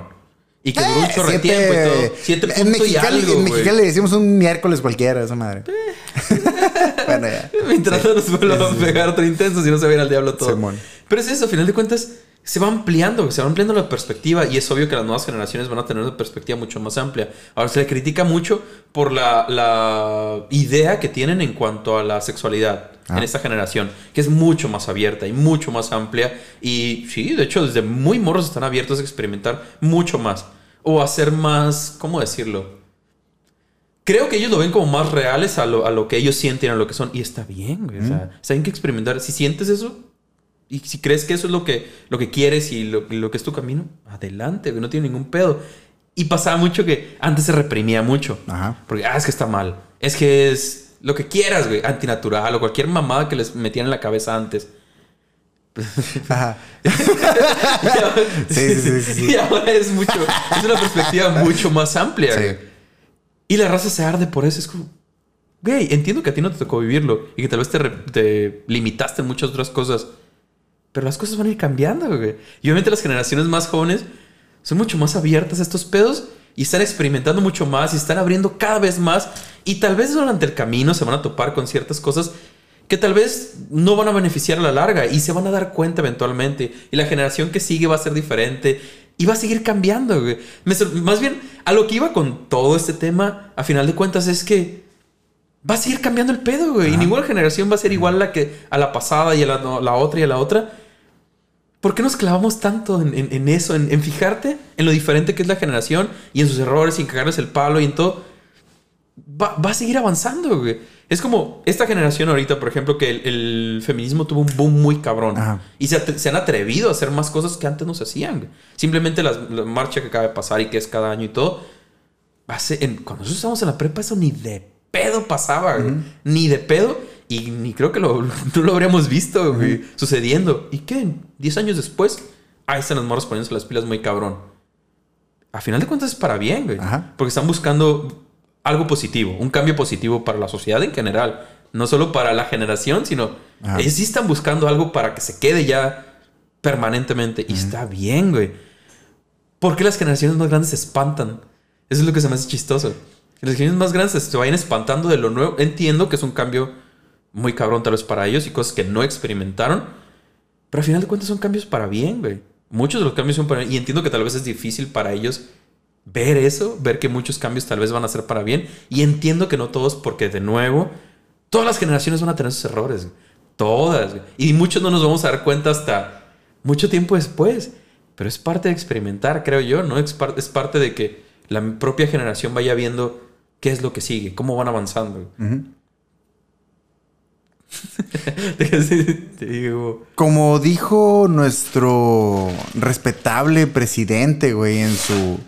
Y que duró un Eh, chorro de tiempo y todo. Siete en puntos y Mexicali, algo, en. Mexicali le decimos un miércoles cualquiera esa madre. bueno, ya. Mientras no nos vuelvan a pegar otro intenso, si no se va a ir al diablo todo. Simón. Pero es eso, a final de cuentas, se va ampliando, se va ampliando la perspectiva y es obvio que las nuevas generaciones van a tener una perspectiva mucho más amplia. Ahora se le critica mucho por la, la idea que tienen en cuanto a la sexualidad Ah. en esta generación, que es mucho más abierta y mucho más amplia. Y sí, de hecho, desde muy morros están abiertos a experimentar mucho más o a ser más, ¿cómo decirlo? Creo que ellos lo ven como más reales a lo, a lo que ellos sienten, a lo que son. Y está bien, güey. O sea, está bien que experimentar. Si sientes eso y si crees que eso es lo que, lo que quieres y lo, lo que es tu camino, adelante. No tiene ningún pedo. Y pasaba mucho que antes se reprimía mucho. Ajá. Porque, ah, es que está mal. Es que es lo que quieras, güey. Antinatural o cualquier mamada que les metían en la cabeza antes. Ajá. Ahora- Sí, sí, sí, sí. Y ahora es mucho, es una perspectiva mucho más amplia. Sí. güey. Y la raza se arde por eso. Es como, güey, entiendo que a ti no te tocó vivirlo y que tal vez te, te limitaste en muchas otras cosas. Pero las cosas van a ir cambiando, güey. Y obviamente las generaciones más jóvenes son mucho más abiertas a estos pedos y están experimentando mucho más y están abriendo cada vez más. Y tal vez durante el camino se van a topar con ciertas cosas que tal vez no van a beneficiar a la larga y se van a dar cuenta eventualmente. Y la generación que sigue va a ser diferente y va a seguir cambiando, güey. Más bien, a lo que iba con todo este tema, a final de cuentas, es que va a seguir cambiando el pedo, güey. Y ninguna generación va a ser igual a la que a la pasada y a la, no, la otra y a la otra. ¿Por qué nos clavamos tanto en, en- en eso? En, en fijarte en lo diferente que es la generación y en sus errores y en cagarles el palo y en todo. Va, va a seguir avanzando, güey. Es como esta generación ahorita, por ejemplo, que el, el feminismo tuvo un boom muy cabrón. Ajá. Y se, han atrevido a hacer más cosas que antes no se hacían. güey. Simplemente la marcha que acaba de pasar y que es cada año y todo. Hace, cuando nosotros estábamos en la prepa, eso ni de pedo pasaba, güey. Ni de pedo. Y ni creo que lo, no lo habríamos visto, güey, sucediendo. ¿Y qué? Diez años después, ahí están los morros poniéndose las pilas muy cabrón. A final de cuentas es para bien, güey. Ajá. Porque están buscando algo positivo, un cambio positivo para la sociedad en general. No solo para la generación, sino Ajá. ellos sí están buscando algo para que se quede ya permanentemente. Y está bien, güey. ¿Por qué las generaciones más grandes se espantan? Eso es lo que se me hace chistoso. Las generaciones más grandes se vayan espantando de lo nuevo. Entiendo que es un cambio muy cabrón tal vez para ellos y cosas que no experimentaron. Pero al final de cuentas son cambios para bien, güey. Muchos de los cambios son para bien. Y entiendo que tal vez es difícil para ellos ver eso, ver que muchos cambios tal vez van a ser para bien. Y entiendo que no todos, porque de nuevo, todas las generaciones van a tener sus errores. Todas. Y muchos no nos vamos a dar cuenta hasta mucho tiempo después. Pero es parte de experimentar, creo yo, ¿no? Es, par- es parte de que la propia generación vaya viendo qué es lo que sigue, cómo van avanzando. Te digo, Como dijo nuestro respetable presidente, güey, en su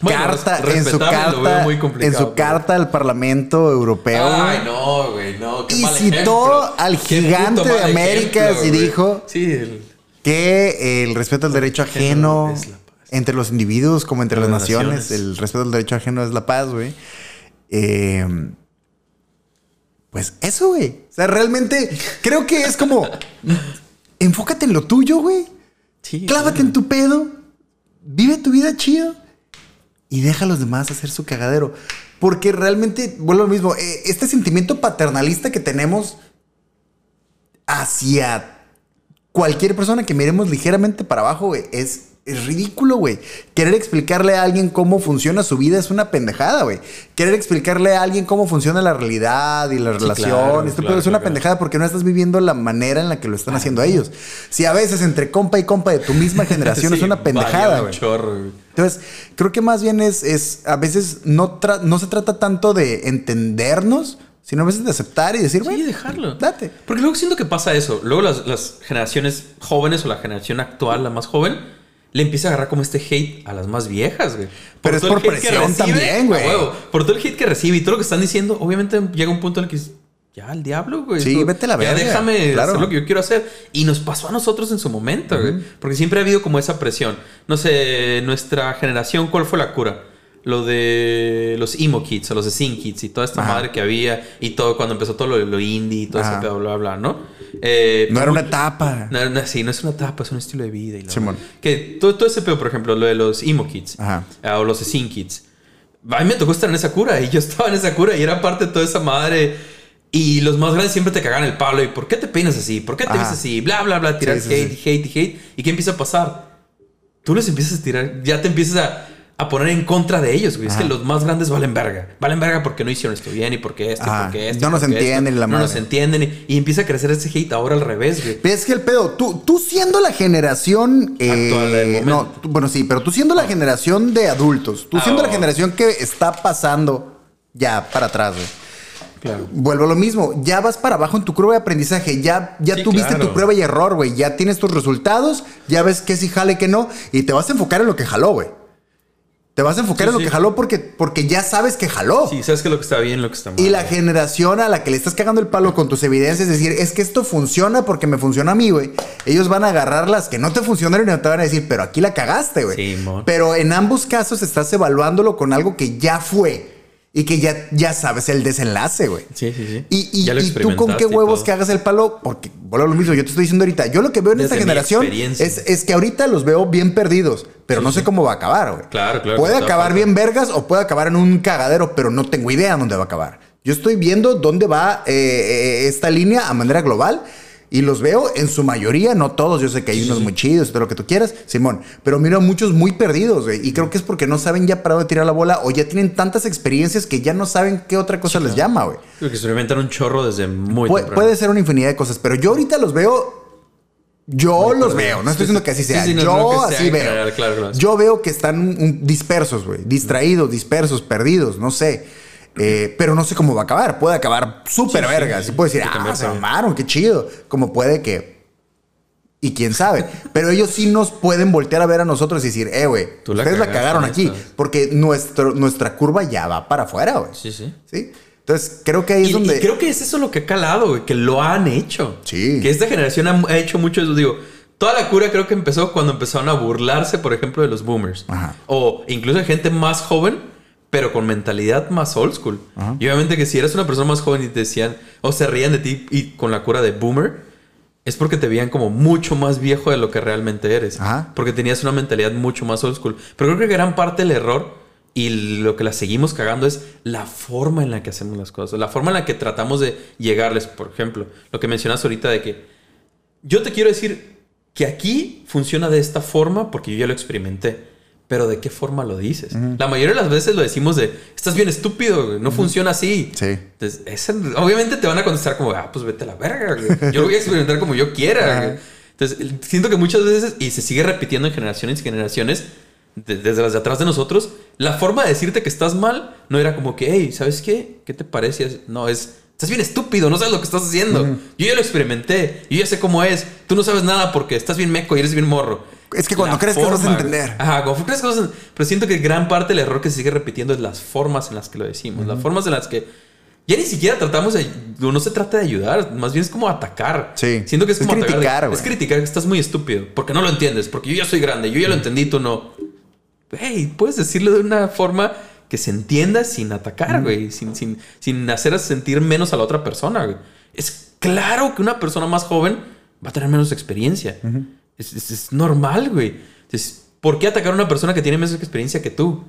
Bueno, carta, en su carta, en su carta al Parlamento Europeo, Ay, güey, no, güey, no. qué Y mal citó al gigante de Américas ejemplo, y güey. dijo- Sí, el- que el respeto al derecho ajeno entre los individuos como entre las Las naciones, naciones. el respeto al derecho ajeno es la paz, güey. Eh, pues eso, güey. O sea, realmente creo que es como enfócate en lo tuyo, güey. sí, Clávate en tu pedo, vive tu vida chido y deja a los demás hacer su cagadero. Porque realmente, vuelvo a lo mismo, eh, este sentimiento paternalista que tenemos hacia cualquier persona que miremos ligeramente para abajo, güey, es, es ridículo, güey. Querer explicarle a alguien cómo funciona su vida es una pendejada, güey. Querer explicarle a alguien cómo funciona la realidad y las Sí, relaciones, claro, este es una claro. pendejada porque no estás viviendo la manera en la que lo están haciendo ellos. Si a veces entre compa y compa de tu misma generación es Sí, una pendejada, güey. Entonces, creo que más bien es, es a veces no, no se trata tanto de entendernos, sino a veces de aceptar y decir, Sí, güey, dejarlo. date. Porque luego siento que pasa eso. Luego las, las generaciones jóvenes o la generación actual, la más joven, le empieza a agarrar como este hate a las más viejas, güey. Pero es por presión también, güey. huevo, Por todo el hate que recibe y todo lo que están diciendo, obviamente llega un punto en el que ya, el diablo, güey. Sí, vete a la ya verga. déjame Claro. hacer lo que yo quiero hacer. Y nos pasó a nosotros en su momento, güey. Porque siempre ha habido como esa presión. No sé, nuestra generación, ¿cuál fue la cura? Lo de los emo kids o los scene kids y toda esta Ajá. madre que había y todo cuando empezó todo lo, lo indie y todo Ajá. ese pedo, bla, bla, bla, ¿no? Eh, No era una etapa. no, no, sí, no es una etapa, es un estilo de vida. Y Simón. Que todo, todo ese pedo, por ejemplo, lo de los emo kids Ajá. ah, o los scene kids. A mí me tocó estar en esa cura y yo estaba en esa cura y era parte de toda esa madre. Y los más grandes siempre te cagan el palo. ¿Y por qué te peinas así? ¿Por qué te ves así? Bla, bla, bla. Tirar Sí, sí, hate, sí. hate y hate. ¿Y qué empieza a pasar? Tú les empiezas a tirar, ya te empiezas a, a poner en contra de ellos, güey. Es que los más grandes valen verga. Valen verga porque no hicieron esto bien y porque esto y porque esto. No nos esto. entienden y la No nos madre. entienden. Y, y empieza a crecer ese hate ahora al revés, güey. Pero es que el pedo, tú, tú siendo la generación. eh, Actual del momento. no, tú- bueno, sí, pero tú siendo la generación de adultos, tú Ah, siendo la oh. generación que está pasando ya para atrás, güey. Claro. Vuelvo a lo mismo, ya vas para abajo en tu curva de aprendizaje, ya, ya Sí, tuviste claro. tu prueba y error, güey, ya tienes tus resultados, ya ves qué sí jale y qué no, y te vas a enfocar en lo que jaló, güey. Te vas a enfocar Sí, en lo sí. que jaló porque, porque ya sabes que jaló. Sí, sabes que lo que está bien, lo que está mal. Y la generación a la que le estás cagando el palo con tus evidencias, es decir, es que esto funciona porque me funciona a mí, güey. Ellos van a agarrar las que no te funcionaron y no te van a decir, pero aquí la cagaste, güey. Simón. pero en ambos casos estás evaluándolo con algo que ya fue y que ya, ya sabes el desenlace, güey. Sí, sí, sí. Y, y- Ya lo y tú con qué huevos que hagas el palo, porque vuelvo a lo mismo, yo te estoy diciendo ahorita, yo lo que veo en esta Desde generación es, es que ahorita los veo bien perdidos, pero no sé cómo va a acabar, güey. Claro, claro, Puede acabar bien vergas o puede acabar en un cagadero, pero no tengo idea dónde va a acabar. Yo estoy viendo dónde va eh, eh, esta línea a manera global. Y los veo en su mayoría, no todos. Yo sé que hay unos muy chidos, todo lo que tú quieras, Simón. Pero miro a muchos muy perdidos, güey. Y creo que es porque no saben ya para dónde tirar la bola o ya tienen tantas experiencias que ya no saben qué otra cosa les llama, güey. Que experimentan un chorro desde muy Pu- temprano. puede ser una infinidad de cosas, pero yo ahorita los veo. Yo los veo, no estoy diciendo que así sea. Sí, sí, no, yo sea así veo. claro, claro. Yo veo que están dispersos, güey. Distraídos, dispersos, perdidos, no sé. Eh, pero no sé cómo va a acabar. Puede acabar súper Sí, verga. sí. Sí, puede decir, ah, se mamaron, qué chido. Como puede que. Y quién sabe. Pero ellos sí nos pueden voltear a ver a nosotros y decir, eh, güey, ustedes la cagaron aquí. esta. Porque nuestro, nuestra curva ya va para afuera, güey. Sí, sí. ¿Sí? Entonces, creo que ahí Y, es donde. y creo que es eso lo que ha calado, güey, que lo han hecho. Sí. Que esta generación ha, ha hecho mucho eso. Digo, toda la cura creo que empezó cuando empezaron a burlarse, por ejemplo, de los boomers. Ajá. O incluso gente más joven, pero con mentalidad más old school. Ajá. Y obviamente que si eras una persona más joven y te decían, o se rían de ti y con la cura de boomer, es porque te veían como mucho más viejo de lo que realmente eres. Ajá. Porque tenías una mentalidad mucho más old school. Pero creo que gran parte del error y lo que la seguimos cagando es la forma en la que hacemos las cosas. La forma en la que tratamos de llegarles. Por ejemplo, lo que mencionas ahorita de que yo te quiero decir que aquí funciona de esta forma porque yo ya lo experimenté. Pero ¿de qué forma lo dices? La mayoría de las veces lo decimos de, estás bien estúpido, no funciona así. Sí. Entonces, ese- obviamente te van a contestar como, ah, pues vete a la verga, güey. Yo lo voy a experimentar como yo quiera. Entonces, siento que muchas veces, y se sigue repitiendo en generaciones y generaciones, de- desde las de atrás de nosotros, la forma de decirte que estás mal no era como que, hey, ¿sabes qué? ¿Qué te parece? No, es, estás bien estúpido, no sabes lo que estás haciendo. Yo ya lo experimenté, yo ya sé cómo es. Tú no sabes nada porque estás bien meco y eres bien morro. Es que cuando crees que vas a entender. Ajá, cuando crees que vas a Pero siento que gran parte del error que se sigue repitiendo es las formas en las que lo decimos. Las formas en las que ya ni siquiera tratamos de... No se trata de ayudar, más bien es como atacar. Sí. Siento que es Es como atacar. de- criticar. Es criticar que estás muy estúpido. Porque no lo entiendes. Porque yo ya soy grande. Yo ya lo entendí, tú no. Hey, puedes decirlo de una forma que se entienda sin atacar, güey. Sin, sin, sin hacer sentir menos a la otra persona, güey. Es claro que una persona más joven va a tener menos experiencia. Es, es- es normal, güey. Entonces, ¿por qué atacar a una persona que tiene menos experiencia que tú?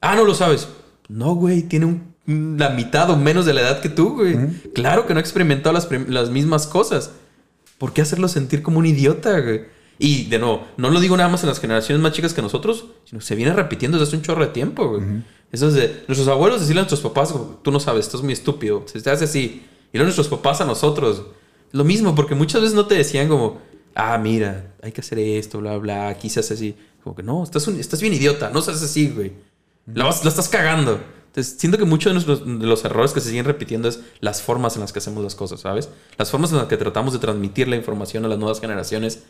Ah, no lo sabes. No, güey, tiene un- la mitad o menos de la edad que tú, güey. Claro que no ha experimentado las, las mismas cosas. ¿Por qué hacerlo sentir como un idiota, güey? Y de nuevo, no lo digo nada más en las generaciones más chicas que nosotros, sino que se viene repitiendo desde hace un chorro de tiempo, güey. Eso es de nuestros abuelos decirle a nuestros papás, "Oh, tú no sabes, estás muy estúpido, se te hace así. Y luego nuestros papás a nosotros. Lo mismo, porque muchas veces no te decían como, ah, mira, hay que hacer esto, bla, bla, hace así. Como que no, estás, un- estás bien idiota, no se hace así, güey. La, vas- la estás cagando. Entonces, siento que muchos de, nuestros- de los errores que se siguen repitiendo es las formas en las que hacemos las cosas, ¿sabes? Las formas en las que tratamos de transmitir la información a las nuevas generaciones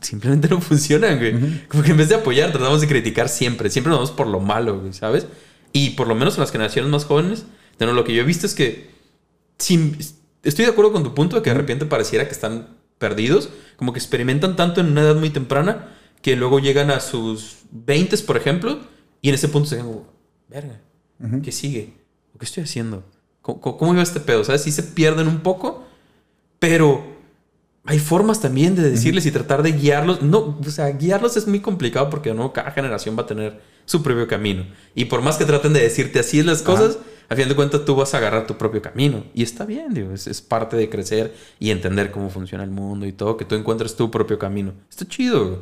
simplemente no funcionan, güey. Como que en vez de apoyar, tratamos de criticar siempre. Siempre nos vamos por lo malo, güey, ¿sabes? Y por lo menos en las generaciones más jóvenes, de nuevo, lo que yo he visto es que sin- estoy de acuerdo con tu punto de que de repente pareciera que están perdidos, como que experimentan tanto en una edad muy temprana que luego llegan a sus 20, por ejemplo, y en ese punto se quedan como, verga, ¿qué sigue? ¿O ¿Qué estoy haciendo? ¿Cómo, cómo- cómo iba este pedo? ¿Sabes? Sí se pierden un poco, pero hay formas también de decirles y tratar de guiarlos. No, o sea, guiarlos es muy complicado porque no cada generación va a tener su propio camino. Y por más que traten de decirte así es las cosas, a fin de cuentas tú vas a agarrar tu propio camino. Y está bien, digo, es, es parte de crecer y entender cómo funciona el mundo y todo, que tú encuentres tu propio camino. Está chido, güey.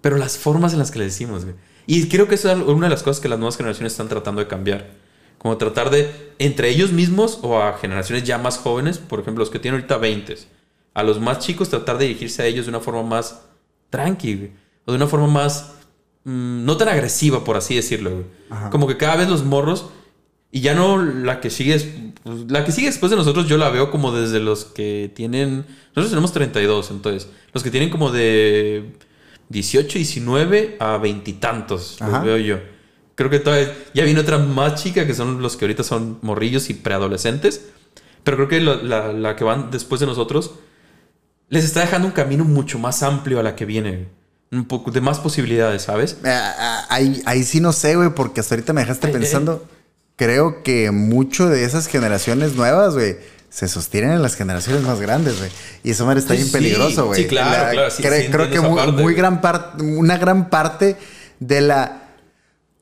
Pero las formas en las que le decimos, güey. Y creo que eso es una de las cosas que las nuevas generaciones están tratando de cambiar. Como tratar de, entre ellos mismos o a generaciones ya más jóvenes, por ejemplo, los que tienen ahorita 20, a los más chicos, tratar de dirigirse a ellos de una forma más tranqui, güey. O de una forma más, mm, no tan agresiva, por así decirlo, güey. Como que cada vez los morros, y ya no la que sigue, es- pues, la que sigue después de nosotros, yo la veo como desde los que tienen, nosotros tenemos 32, entonces, los que tienen como de 18, 19 a veintitantos, los veo yo. Creo que todavía ya viene otra más chica que son los que ahorita son morrillos y preadolescentes. Pero creo que la, la que van después de nosotros les está dejando un camino mucho más amplio a la que viene. Un poco de más posibilidades, ¿sabes? Ah, ah, ahí, ahí sí no sé, güey, porque hasta ahorita me dejaste Ay, pensando. Creo que mucho de esas generaciones nuevas, güey, se sostienen en las generaciones más grandes, güey. Y eso madre está Sí, bien sí. peligroso, güey. Sí, claro, La- claro, sí, cre- sí, creo que muy, parte, muy güey. gran parte, una gran parte de la.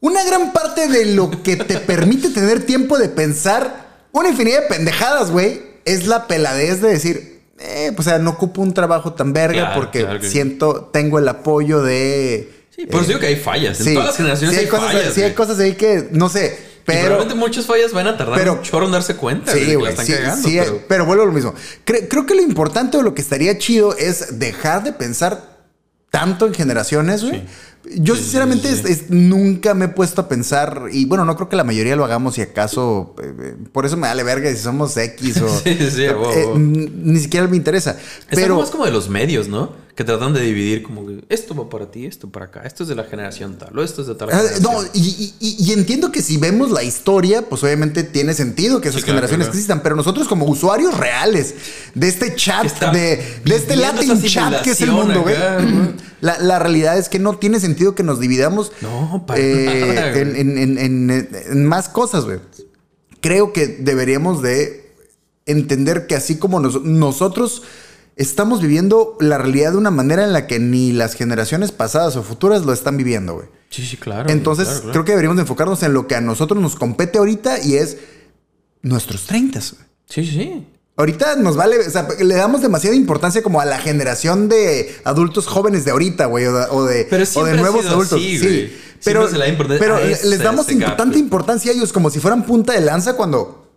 Una gran parte de lo que te permite tener tiempo de pensar una infinidad de pendejadas, güey, es la peladez de decir, eh, pues, o sea, no ocupo un trabajo tan verga Claro, porque claro que sí. siento, tengo el apoyo de. Sí, por eso digo que hay fallas. En todas las generaciones sí hay, cosas, fallas. sí hay cosas ahí que, no sé, pero... probablemente muchas fallas van a tardar pero- un chorro en darse cuenta. Sí, güey, sí, sí, pero- pero... vuelvo a lo mismo. Cre- creo que lo importante o lo que estaría chido es dejar de pensar tanto en generaciones, güey. Yo Sí, sinceramente es- es- nunca me he puesto a pensar, y bueno, no creo que la mayoría lo hagamos si acaso, eh, eh, por eso me vale verga si somos X o... Eh, ni siquiera me interesa. Es algo Pero... más como de los medios, ¿no? Que tratan de dividir como que esto va para ti, esto para acá, esto es de la generación tal, o esto es de tal Ah, generación. No, y, y- entiendo que si vemos la historia, pues obviamente tiene sentido que esas Sí, claro, generaciones claro. existan, pero nosotros como usuarios reales de este chat, está de, de este Latin chat que es el mundo, güey. La, la realidad es que no tiene sentido que nos dividamos No, para eh, nada, en, en- en- en- en más cosas, güey. Creo que deberíamos de entender que así como nos- nosotros estamos viviendo la realidad de una manera en la que ni las generaciones pasadas o futuras lo están viviendo, güey. Sí, sí, claro. Entonces, claro, claro. creo que deberíamos de enfocarnos en lo que a nosotros nos compete ahorita y es nuestros 30. güey. Sí, sí, sí. Ahorita nos vale, o sea, le damos demasiada importancia como a la generación de adultos jóvenes de ahorita, güey, o de, o de, Pero o siempre de ha nuevos adultos. así, sí, pero, se pero ese- les damos tanta importancia a ellos como si fueran punta de lanza cuando...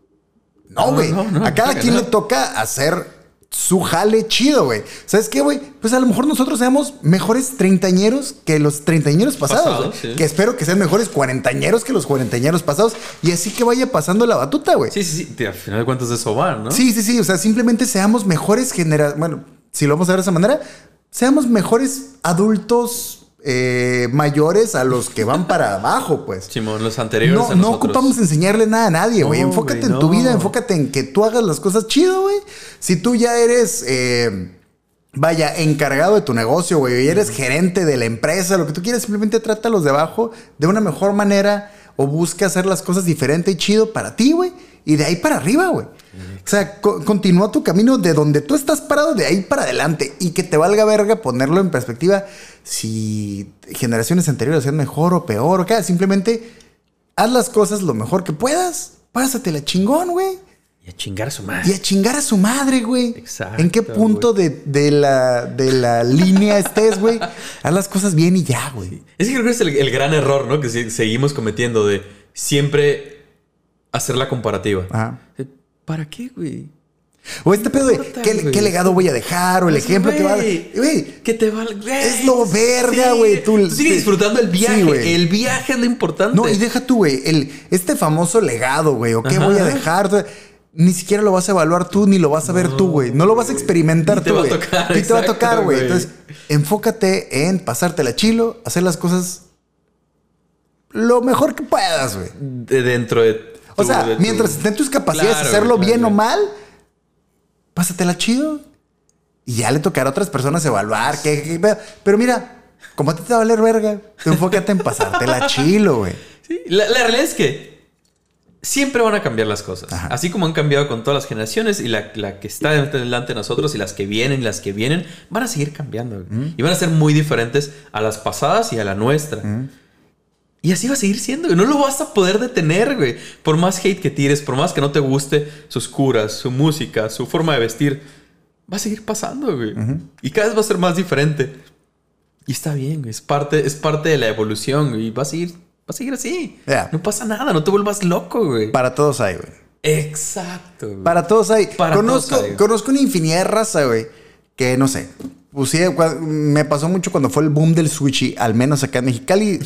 No, güey. no, no, a cada quien le toca hacer su jale chido, güey. ¿Sabes qué, güey? Pues a lo mejor nosotros seamos mejores treintañeros que los treintañeros pasados, sí. Que espero que sean mejores cuarentañeros que los cuarentañeros pasados. Y así que vaya pasando la batuta, güey. Sí, sí, sí. Al final de cuentas de eso va, ¿no? Sí, sí, sí. O sea, simplemente seamos mejores generaciones. Bueno, si lo vamos a ver de esa manera, seamos mejores adultos eh, mayores a los que van para abajo, pues. Simón, los anteriores. No, a no ocupamos enseñarle nada a nadie, güey. No, enfócate en tu no. vida, enfócate en que tú hagas las cosas chido, güey. Si tú ya eres, eh, vaya, encargado de tu negocio, güey, y eres gerente de la empresa, lo que tú quieras, simplemente trata a los de abajo de una mejor manera o busca hacer las cosas diferente y chido para ti, güey. Y de ahí para arriba, güey. O sea, co- continúa tu camino de donde tú estás parado, de ahí para adelante. Y que te valga verga ponerlo en perspectiva si generaciones anteriores hacían mejor o peor o qué. Simplemente haz las cosas lo mejor que puedas. Pásatela chingón, güey. Y a chingar a su madre. Y a chingar a su madre, güey. Exacto, ¿En qué punto de, de la, de la línea estés, güey? Haz las cosas bien y ya, güey. Es que creo que es el, el gran error, ¿no? Que sí- seguimos cometiendo de siempre hacer la comparativa. Ajá. ¿Para qué, güey? O este pedo de ¿qué, güey? qué legado voy a dejar o el Pues, ejemplo que va a güey, Güey, Que te güey. Es lo verga, güey, tú- Tú sigues sí. disfrutando el viaje. Sí, güey. el viaje es lo importante. No, y deja tú, güey, el, este famoso legado, güey, o qué Ajá. voy a dejar. Ni siquiera lo vas a evaluar tú, ni lo vas a ver tú, güey. No lo vas a experimentar Ni te tú, va a güey. tocar, Ni te va a exacto, tocar, güey. güey. Entonces, enfócate en pasártela chilo, hacer las cosas lo mejor que puedas, güey. De dentro de. O sea, de mientras esté en tus capacidades Claro, hacerlo bien claro, o mal, pásatela chido. Y ya le tocará a otras personas evaluar qué. Pero mira, como a ti te va a valer verga, tú enfócate en pasártela chilo, güey. Sí, la, la realidad es que siempre van a cambiar las cosas. Ajá. Así como han cambiado con todas las generaciones y la, la que está delante de nosotros y las que vienen y las que vienen, van a seguir cambiando. güey. Y van a ser muy diferentes a las pasadas y a la nuestra. Y así va a seguir siendo. güey. No lo vas a poder detener, güey. Por más hate que tires, por más que no te guste sus curas, su música, su forma de vestir, va a seguir pasando, güey. Y cada vez va a ser más diferente. Y está bien, güey. Es parte, es parte de la evolución, güey. Y va a seguir, va a seguir así. No pasa nada, no te vuelvas loco, güey. Para todos hay, güey. Exacto, güey. Para todos hay. Para conozco, todos hay. conozco una infinidad de raza, güey. Que no sé. Pusie- cua- me pasó mucho cuando fue el boom del sushi, al menos acá en Mexicali.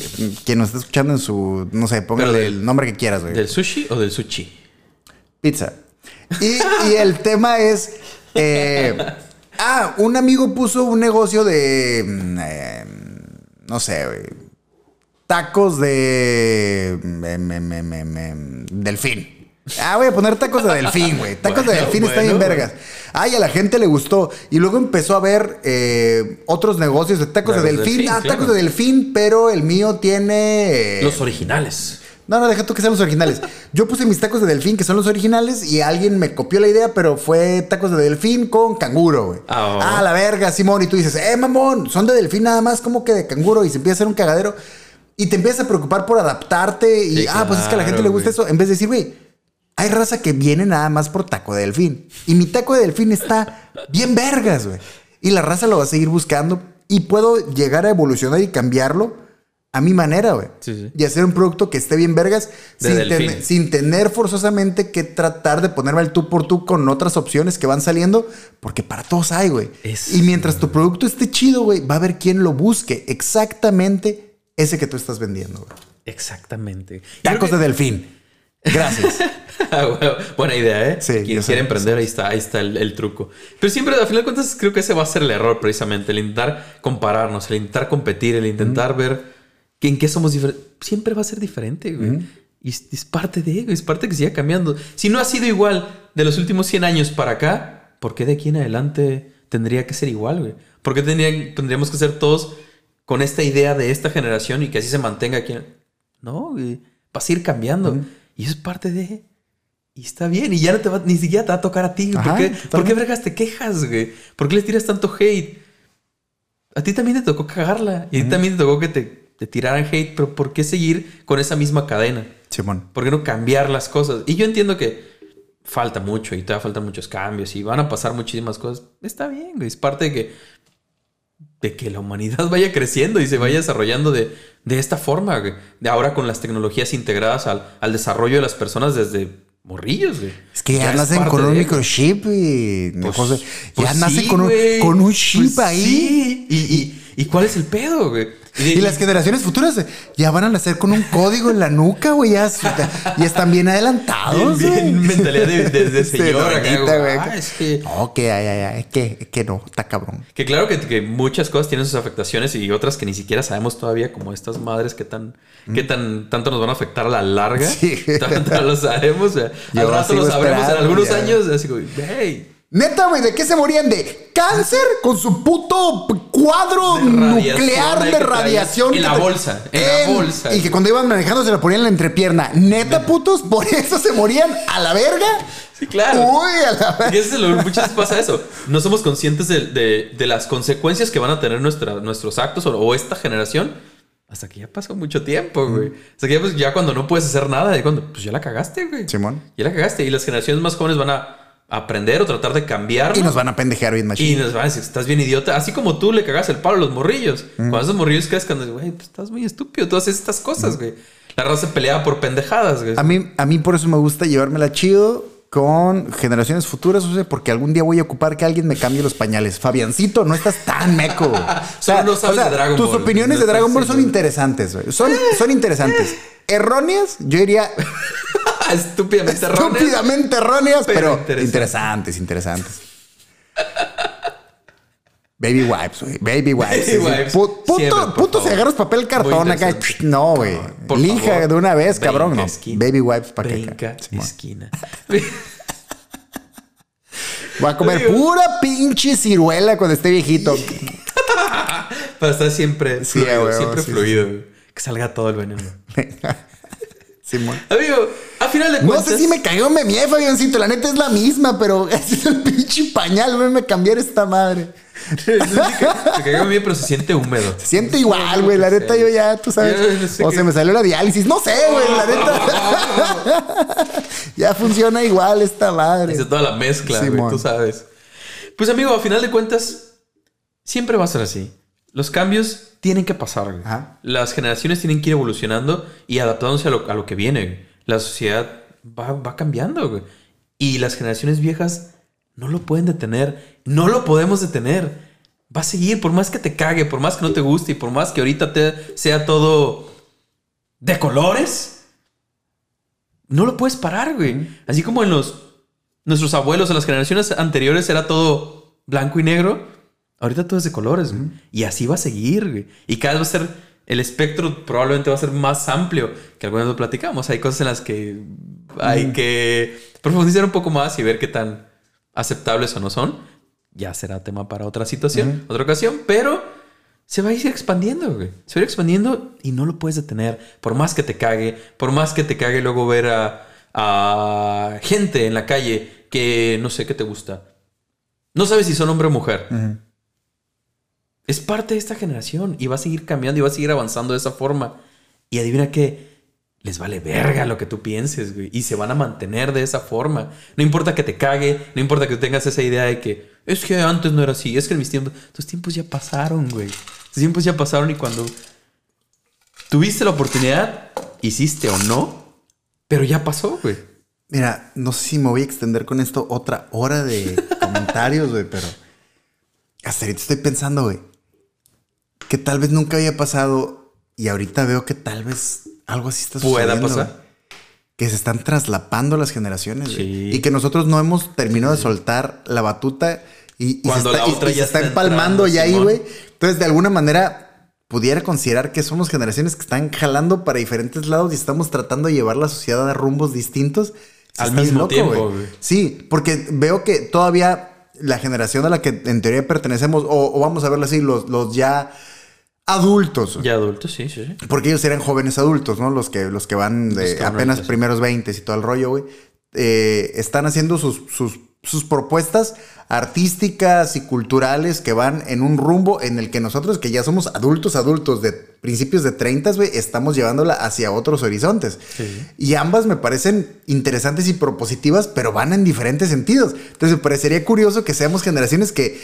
Quien nos está escuchando en su, no sé, póngale del- el nombre que quieras, güey. ¿Del sushi o del sushi? Pizza. Y, y el tema es. eh, ah, un amigo puso un negocio de. mm, eh, no sé, güey. Tacos de. em, em, em, em, em, delfín. Ah, voy a poner tacos de delfín, güey. Tacos de delfín está bien bueno. vergas. Ay, a la gente le gustó. Y luego empezó a ver eh, otros negocios de tacos de delfín. delfín, ah, claro. tacos de delfín, pero el mío tiene. eh, Los originales. no, no, deja tú que sean los originales. Yo puse mis tacos de delfín, que son los originales, y alguien me copió la idea, pero fue tacos de delfín con canguro, güey. Ah, oh. Ah, la verga, Simón. Y tú dices, eh, mamón, son de delfín nada más, como que de canguro, y se empieza a hacer un cagadero. Y te empiezas a preocupar por adaptarte, y Sí, ah, pues es que a la gente le gusta eso. En vez de decir, güey, hay raza que viene nada más por taco de delfín. Y mi taco de delfín está bien vergas, güey. Y la raza lo va a seguir buscando, y puedo llegar a evolucionar y cambiarlo a mi manera, güey Sí, sí. y hacer un producto que esté bien vergas sin, delfín. ten- sin tener forzosamente que tratar de ponerme al tú por tú con otras opciones que van saliendo, porque para todos hay, güey. Es- Y mientras tu producto esté chido, güey, va a haber quien lo busque exactamente ese que tú estás vendiendo, güey. Exactamente. Tacos de delfín. Gracias. Ah, bueno, Buena idea, ¿eh? Sí, Quien quiere emprender, ahí está, ahí está el, el truco. Pero siempre, al final de cuentas, creo que ese va a ser el error, precisamente. El intentar compararnos, el intentar competir, el intentar ver que en qué somos diferentes. Siempre va a ser diferente, güey. Y es, es parte de ello, es parte que siga cambiando. Si no ha sido igual de los últimos 100 años para acá, ¿por qué de aquí en adelante tendría que ser igual, güey? ¿Por qué tendrían- tendríamos que ser todos con esta idea de esta generación y que así se mantenga aquí? en- No, güey. Vas a ir cambiando. Y eso es parte de... Y está bien, y ya no te va, ni siquiera te va a tocar a ti. Ajá, ¿Por, qué, ¿Por qué vergas te quejas, güey? ¿Por qué le tiras tanto hate? A ti también te tocó cagarla. Y a ti también te tocó que te, te tiraran hate, pero ¿por qué seguir con esa misma cadena? Simón. ¿Por qué no cambiar las cosas? Y yo entiendo que falta mucho y todavía faltan muchos cambios y van a pasar muchísimas cosas. Está bien, güey. Es parte de que, de que la humanidad vaya creciendo y se vaya desarrollando de, de esta forma, güey. De ahora con las tecnologías integradas al, al desarrollo de las personas desde morrillos, güey. Es que ya, es nacen con un microchip y Pues- José, pues ya nacen sí, con, un, con un chip Pues ahí. sí. ¿Y, y, y cuál es el pedo, güey? Y- Y, las generaciones futuras ya van a nacer con un código en la nuca, güey. Ya, ya están bien adelantados. Bien, bien güey. mentalidad de, de, de señora. güey. güey. Ah, es que, No, que, ay, ay, es que, es que no, está cabrón. que claro que, que muchas cosas tienen sus afectaciones y otras que ni siquiera sabemos todavía, como estas madres que tan, que tan tanto nos van a afectar a la larga. Mm. Sí. Tanto no lo sabemos. o sea, al rato lo sabremos en algunos ya. años. Así como, hey. Neta, güey, ¿de qué se morían? De cáncer con su puto cuadro De nuclear de radiación. En la bolsa, en la bolsa. Y que cuando iban manejando se la ponían en la entrepierna. Neta, putos, por eso se morían a la verga. Sí, claro. Uy, a la verga. Y eso es lo muchas veces pasa eso. No somos conscientes de, de- de las consecuencias que van a tener nuestra, nuestros actos o, o esta generación hasta que ya pasó mucho tiempo, güey. Hasta que ya, pues, ya cuando no puedes hacer nada, de cuando, pues ya la cagaste, güey. Simón. Ya la cagaste. Y las generaciones más jóvenes van a aprender o tratar de cambiar. Y nos van a pendejear bien Y machín. nos van a decir, estás bien idiota. Así como tú le cagas el palo a los morrillos. Cuando esos morrillos crezcan, güey, pues estás muy estúpido. Tú haces estas cosas, güey. La raza se pelea por pendejadas, güey. A mí, a mí por eso me gusta llevármela chido con generaciones futuras, o sea, porque algún día voy a ocupar que alguien me cambie los pañales. Fabiancito, no estás tan meco. güey. O Solo no sabes de Dragon tus Ball. opiniones No de Dragon Ball son interesantes, güey. Son, son interesantes. Erróneas, yo diría Estúpidamente erróneas. estúpidamente erróneas, Pero pero, interesantes. interesantes. Baby wipes, güey. Baby wipes. Baby wipes. Pu- Puto, por puto, si agarras papel cartón acá. No, güey. Lija favor. de una vez, cabrón. No. Baby wipes para que esquina. Voy a comer pura pinche ciruela cuando esté viejito. Para estar siempre Sí, fluido, güey, siempre sí, fluido. güey. Que salga todo el veneno. Simón. Amigo, a final de No sé si me o me mié, Fabiancito. La neta es la misma, pero ese es el pinche pañal. güey, me cambiar esta madre. Se cagó bien, pero se siente húmedo. Se siente igual, güey. La neta, yo ya, tú sabes. No sé o qué- se me salió la diálisis. No sé, güey. La neta. ya funciona igual esta madre. Hice toda la mezcla, güey, tú sabes. Pues amigo, a final de cuentas, siempre va a ser así. Los cambios tienen que pasar. Las generaciones tienen que ir evolucionando y adaptándose a lo, a lo que viene. La sociedad va, va cambiando, güey. Y las generaciones viejas no lo pueden detener. No lo podemos detener. Va a seguir, por más que te cague, por más que no te guste y por más que ahorita te sea todo de colores. No lo puedes parar, güey. Así como en los nuestros abuelos, en las generaciones anteriores era todo blanco y negro. Ahorita todo es de colores, güey. Y así va a seguir, güey. Y cada vez va a ser, el espectro probablemente va a ser más amplio, que alguna vez lo platicamos. Hay cosas en las que hay que profundizar un poco más y ver qué tan aceptables o no son. Ya será tema para otra situación, otra ocasión, pero se va a ir expandiendo, güey. Se va a ir expandiendo y no lo puedes detener. Por más que te cague, por más que te cague luego ver a, a gente en la calle que no sé qué te gusta. No sabes si son hombre o mujer. Es parte de esta generación y va a seguir cambiando y va a seguir avanzando de esa forma. Y adivina qué, les vale verga lo que tú pienses, güey. Y se van a mantener de esa forma. No importa que te cague, no importa que tengas esa idea de que es que antes no era así, es que en mis tiempos, tus tiempos ya pasaron, güey. Tus tiempos ya pasaron y cuando tuviste la oportunidad, hiciste o no, pero ya pasó, güey. Mira, no sé si me voy a extender con esto otra hora de comentarios, güey, pero hasta ahorita estoy pensando, güey, que tal vez nunca había pasado y ahorita veo que tal vez algo así está Pueda sucediendo. pasar. güey. Que se están traslapando las generaciones. Sí. Y que nosotros no hemos terminado de soltar la batuta y, y Cuando se la está, y- otra y ya se está está empalmando ya ahí, güey. Entonces, de alguna manera, pudiera considerar que somos generaciones que están jalando para diferentes lados y estamos tratando de llevar la sociedad a rumbos distintos. Al mismo tiempo, güey. Sí, porque veo que todavía la generación a la que en teoría pertenecemos, o, o vamos a verlo así, los, los ya adultos. Ya adultos, sí, sí, sí. Porque ellos eran jóvenes adultos, ¿no? Los que, los que van de Los apenas primeros 20 y todo el rollo, güey. Eh, están haciendo sus, sus, sus propuestas artísticas y culturales que van en un rumbo en el que nosotros, que ya somos adultos, adultos de principios de 30, güey, estamos llevándola hacia otros horizontes. Sí. Y ambas me parecen interesantes y propositivas, pero van en diferentes sentidos. Entonces me parecería curioso que seamos generaciones que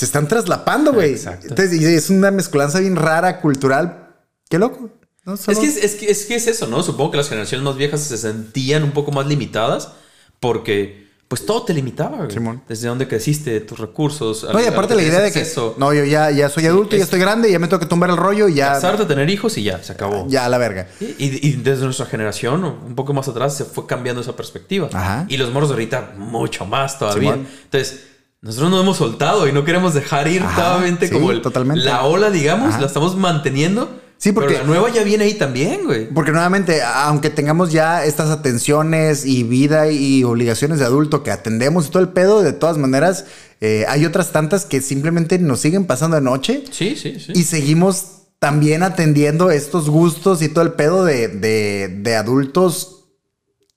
se están traslapando, güey. Exacto. Entonces es una mezcolanza bien rara, cultural. Qué loco. ¿no? Es Solo- que es, es que es que es eso, ¿no? Supongo que las generaciones más viejas se sentían un poco más limitadas porque pues todo te limitaba, güey. Simón. Desde dónde creciste, tus recursos. No, y aparte la idea de que no, yo ya, ya soy adulto, ya es- estoy grande, ya me tengo que tumbar el rollo y ya, Casarte, tener hijos y ya, se acabó. ya a la verga. Y, y desde nuestra generación, un poco más atrás, se fue cambiando esa perspectiva. Ajá. Y los morros de ahorita, mucho más todavía. Simón. Entonces, nosotros nos hemos soltado y no queremos dejar ir sí, como el- totalmente. la ola, digamos, Ajá. la estamos manteniendo. Sí, porque- Pero la nueva ya viene ahí también, güey. Porque nuevamente, aunque tengamos ya estas atenciones y vida y obligaciones de adulto que atendemos y todo el pedo, de todas maneras, eh, hay otras tantas que simplemente nos siguen pasando de noche Sí, sí, sí. y seguimos también atendiendo estos gustos y todo el pedo de, de- de adultos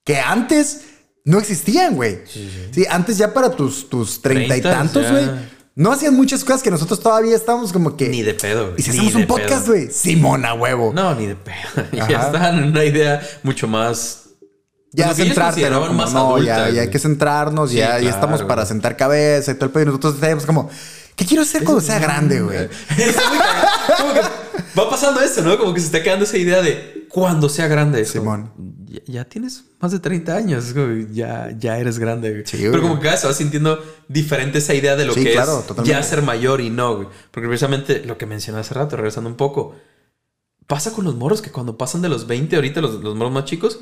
que antes no existían, güey. Sí, antes ya para tus, tus treinta y tantos, ya. güey. No hacían muchas cosas que nosotros todavía estábamos como que... Ni de pedo, güey. Y si Ni hacemos un podcast, güey, Simona, huevo. No, ni de pedo. ya están en una idea mucho más. Ya Pues que ellos centrarte, ¿no? Como, más no, adulta, ya, ya hay que centrarnos, Sí, ya, ya claro, estamos para sentar cabeza y todo el pedo. Y nosotros tenemos como, ¿qué quiero hacer cuando sea grande, güey? Va pasando eso, ¿no? Como que se está quedando esa idea de cuando sea grande. Es como, Simón. Ya, ya tienes más de 30 años, güey. Ya, ya eres grande, güey. Sí, Pero como que cada vez se va sintiendo diferente esa idea de lo Sí, que claro, es totalmente. ya ser mayor y no, güey. Porque precisamente lo que mencioné hace rato, regresando un poco, pasa con los moros que cuando pasan de los 20, ahorita los, los moros más chicos,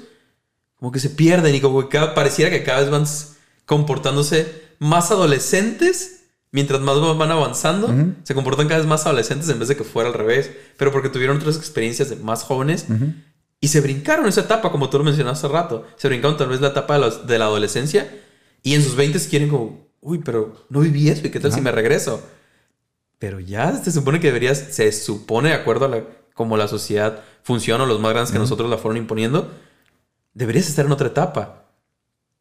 como que se pierden y como que cada- pareciera que cada vez van comportándose más adolescentes. Mientras más van avanzando, se comportan cada vez más adolescentes en vez de que fuera al revés. Pero porque tuvieron otras experiencias de más jóvenes. Y se brincaron esa etapa, como tú lo mencionaste hace rato. Se brincaron tal vez la etapa de, los- de la adolescencia y en sus 20 quieren como, uy, pero no viví eso y qué tal si me regreso. Pero ya se supone que deberías, se supone de acuerdo a la, como la sociedad funciona, o los más grandes que nosotros la fueron imponiendo, deberías estar en otra etapa.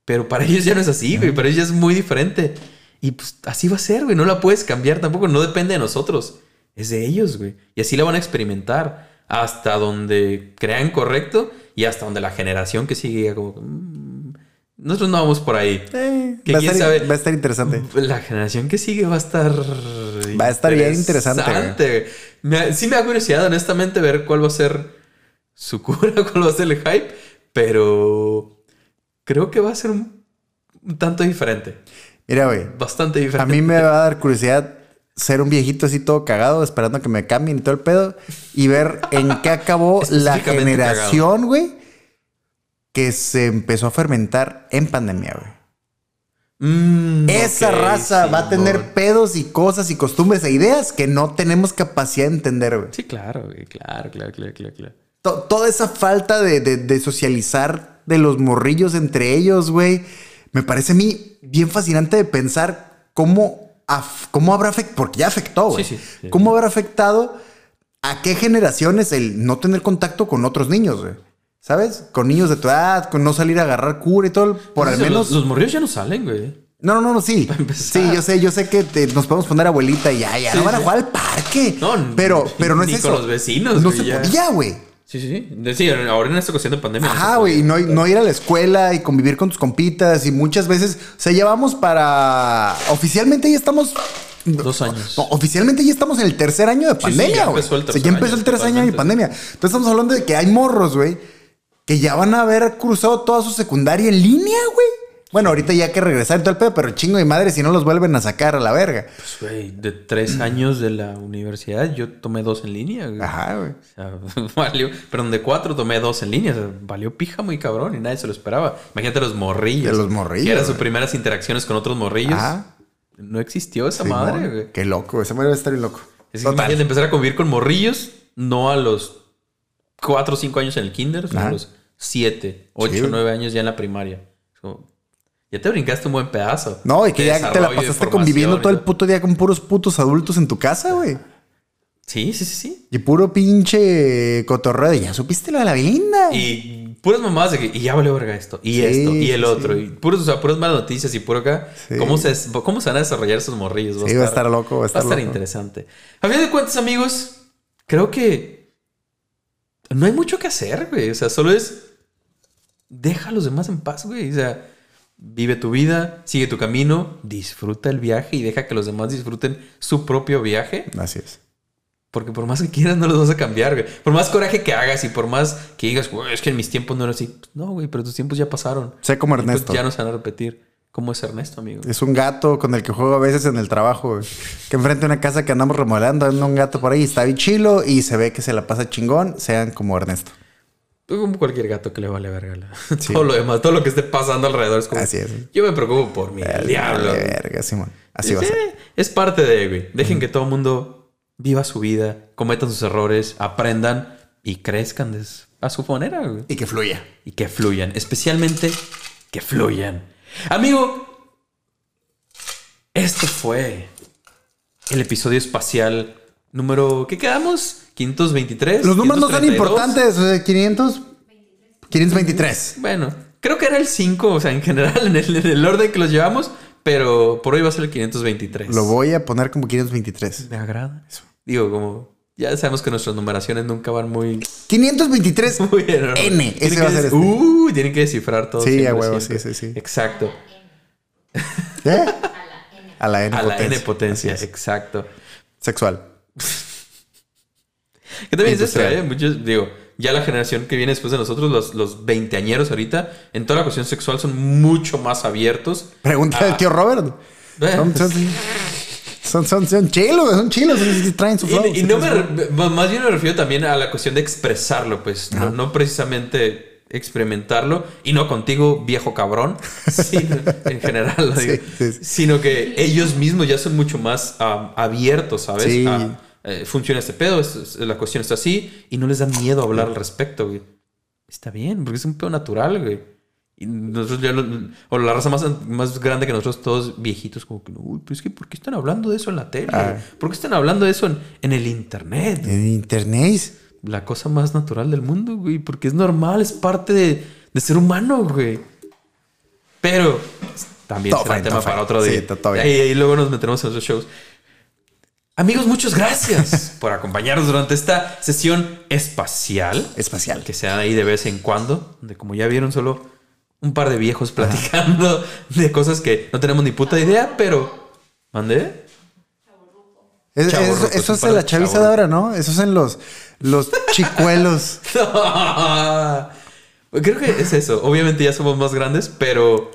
Pero para ellos ya no es así, güey. Para ellos ya es muy diferente. Y pues así va a ser, güey. No la puedes cambiar tampoco. No depende de nosotros. Es de ellos, güey. Y así la van a experimentar hasta donde crean correcto y hasta donde la generación que sigue como... "Mm, nosotros no vamos por ahí. Eh, Que va, a quién estar, sabe- va a estar interesante. La generación que sigue va a estar. Va a estar bien interesante. Me- sí, me da curiosidad, honestamente, ver cuál va a ser su cura, cuál va a ser el hype, pero creo que va a ser un, un tanto diferente. Mira, güey, Bastante a diferente. mí me va a dar curiosidad ser un viejito así todo cagado, esperando a que me cambien y todo el pedo, y ver en qué acabó la generación, güey, que se empezó a fermentar en pandemia, güey. Mm, Esa raza va a tener pedos y cosas y costumbres e ideas que no tenemos capacidad de entender, güey. Sí, claro, güey. Claro, claro, claro, claro. claro. To- toda esa falta de, de- de socializar de los morrillos entre ellos, güey, me parece a mí bien fascinante de pensar cómo, cómo habrá afectado, porque ya afectó, güey. Sí, sí, sí. ¿Cómo habrá afectado a qué generaciones el no tener contacto con otros niños, güey? ¿Sabes? Con niños de tu edad, con no salir a agarrar cura y todo, por al Entonces, menos... Los, los morrillos ya no salen, güey. No, no, no, no, sí. Sí, yo sé, yo sé que te- nos podemos poner abuelita y ya, ya, Sí, no van a jugar al parque. No, pero, pero no es ni eso. con los vecinos, No güey, se ya. podía, güey. Sí, sí, sí. Sí, ahora en esta ocasión de pandemia. Ajá, güey, y no, no ir a la escuela y convivir con tus compitas y muchas veces, o sea, llevamos para... Oficialmente ya estamos... Dos años. No, oficialmente ya estamos en el tercer año de sí, pandemia, ya güey. empezó el O sea, tercer ya empezó año, el tercer año de pandemia. Entonces estamos hablando de que hay morros, güey, que ya van a haber cruzado toda su secundaria en línea, güey. Bueno, ahorita ya hay que regresar y todo el pedo, pero chingo de madre si no los vuelven a sacar a la verga. Pues, güey, de tres años de la universidad, yo tomé dos en línea, güey. Ajá, güey. O sea, valió, perdón, de cuatro tomé dos en línea. O sea, valió pija muy cabrón y nadie se lo esperaba. Imagínate los morrillos. De los morrillos, Que eran sus primeras interacciones con otros morrillos. Ajá. No existió esa madre, güey. Qué loco, esa madre va a estar bien loco. Es que Total. imagínate empezar a convivir con morrillos, no a los cuatro o cinco años en el kinder, sino a los siete, ocho, nueve años ya en la primaria. Ya te brincaste un buen pedazo. No, y que de ya te la pasaste conviviendo todo el puto día con puros putos adultos en tu casa, güey. Sí, sí, sí, sí. Y puro pinche cotorreo de ya supiste lo de la Belinda. Y puras mamadas de que y ya valió verga esto, y Sí, esto, y el otro, sí. y puros, o sea, puras malas noticias y puro acá. Sí. ¿Cómo, se, ¿Cómo se van a desarrollar esos morrillos? Sí, va a estar loco, va a estar loco. interesante. A fin de cuentas, amigos, creo que no hay mucho que hacer, güey. O sea, solo es deja a los demás en paz, güey. O sea, vive tu vida, sigue tu camino, disfruta el viaje y deja que los demás disfruten su propio viaje. Así es. Porque por más que quieras, no los vas a cambiar, güey. Por más coraje que hagas y por más que digas, güey, es que en mis tiempos no era así. Pues no, güey, pero tus tiempos ya pasaron. Sé como pues, Ernesto. ya no se van a repetir. ¿Cómo es Ernesto, amigo? Es un gato con el que juego a veces en el trabajo, güey. Que enfrente de una casa que andamos remodelando, anda un gato por ahí, está bien chilo y se ve que se la pasa chingón, sean como Ernesto. Como cualquier gato que le vale verga. la- Todo lo demás, todo lo que esté pasando alrededor es como. Así es. Yo me preocupo por mi Vale, diablo. vale, verga, Simón. Así va a Sí, ser. Es parte de, güey. Dejen que todo el mundo viva su vida, cometan sus errores, aprendan y crezcan a su manera, güey. Y que fluya. Y que fluyan. Especialmente que fluyan. Amigo, esto fue el episodio espacial número. ¿Qué quedamos? 523. Los números no son 532. importantes, o sea, 500. 523. Bueno, creo que era el 5, o sea, en general, en el, en el orden que los llevamos, pero por hoy va a ser el 523. Lo voy a poner como 523. Me agrada eso. Digo, como ya sabemos que nuestras numeraciones nunca van muy, 523 muy. N. Ese que va a ser este. Uh, tienen que descifrar todo. Sí, a huevo, sí, sí, sí. Exacto. ¿Eh? A la N A la potencia. N potencia, Así es. exacto. Sexual. Que también es eso, Industrial. ¿eh? Muchos, digo, ya la generación que viene después de nosotros, los, los veinteañeros ahorita, en toda la cuestión sexual son mucho más abiertos. Pregunta del tío Robert. Eh. Son, son, son, son, son chilos, son chilos. Traen su flow. Y, no me, más bien me refiero también a la cuestión de expresarlo, pues, no, no precisamente experimentarlo, y no contigo, viejo cabrón, sino, en general, lo Sí, digo, sí, sí. sino que ellos mismos ya son mucho más abiertos, ¿sabes? Sí. A, eh, funciona este pedo, es- es- la cuestión está así, y no les da miedo hablar al respecto, güey. Está bien, porque es un pedo natural, güey. Y nosotros ya, lo- o la raza más, más grande que nosotros, todos viejitos, como que, uy, pues es que, ¿por qué están hablando de eso en la tele? Ah. ¿Por qué están hablando de eso en, en el internet? En internet. La cosa más natural del mundo, güey, porque es normal, es parte de, de ser humano, güey. Pero también Todo será fine, tema para otro Sí, día. bien. y, y luego nos metemos en otros shows. Amigos, muchas gracias por acompañarnos durante esta sesión espacial Espacial. que se da ahí de vez en cuando, donde como ya vieron solo un par de viejos platicando de cosas que no tenemos ni puta idea, pero ¿mandé? Es- es- eso un es en la chaviza de ahora, ¿no? Esos en los, los chicuelos. Creo que es eso. Obviamente ya somos más grandes, pero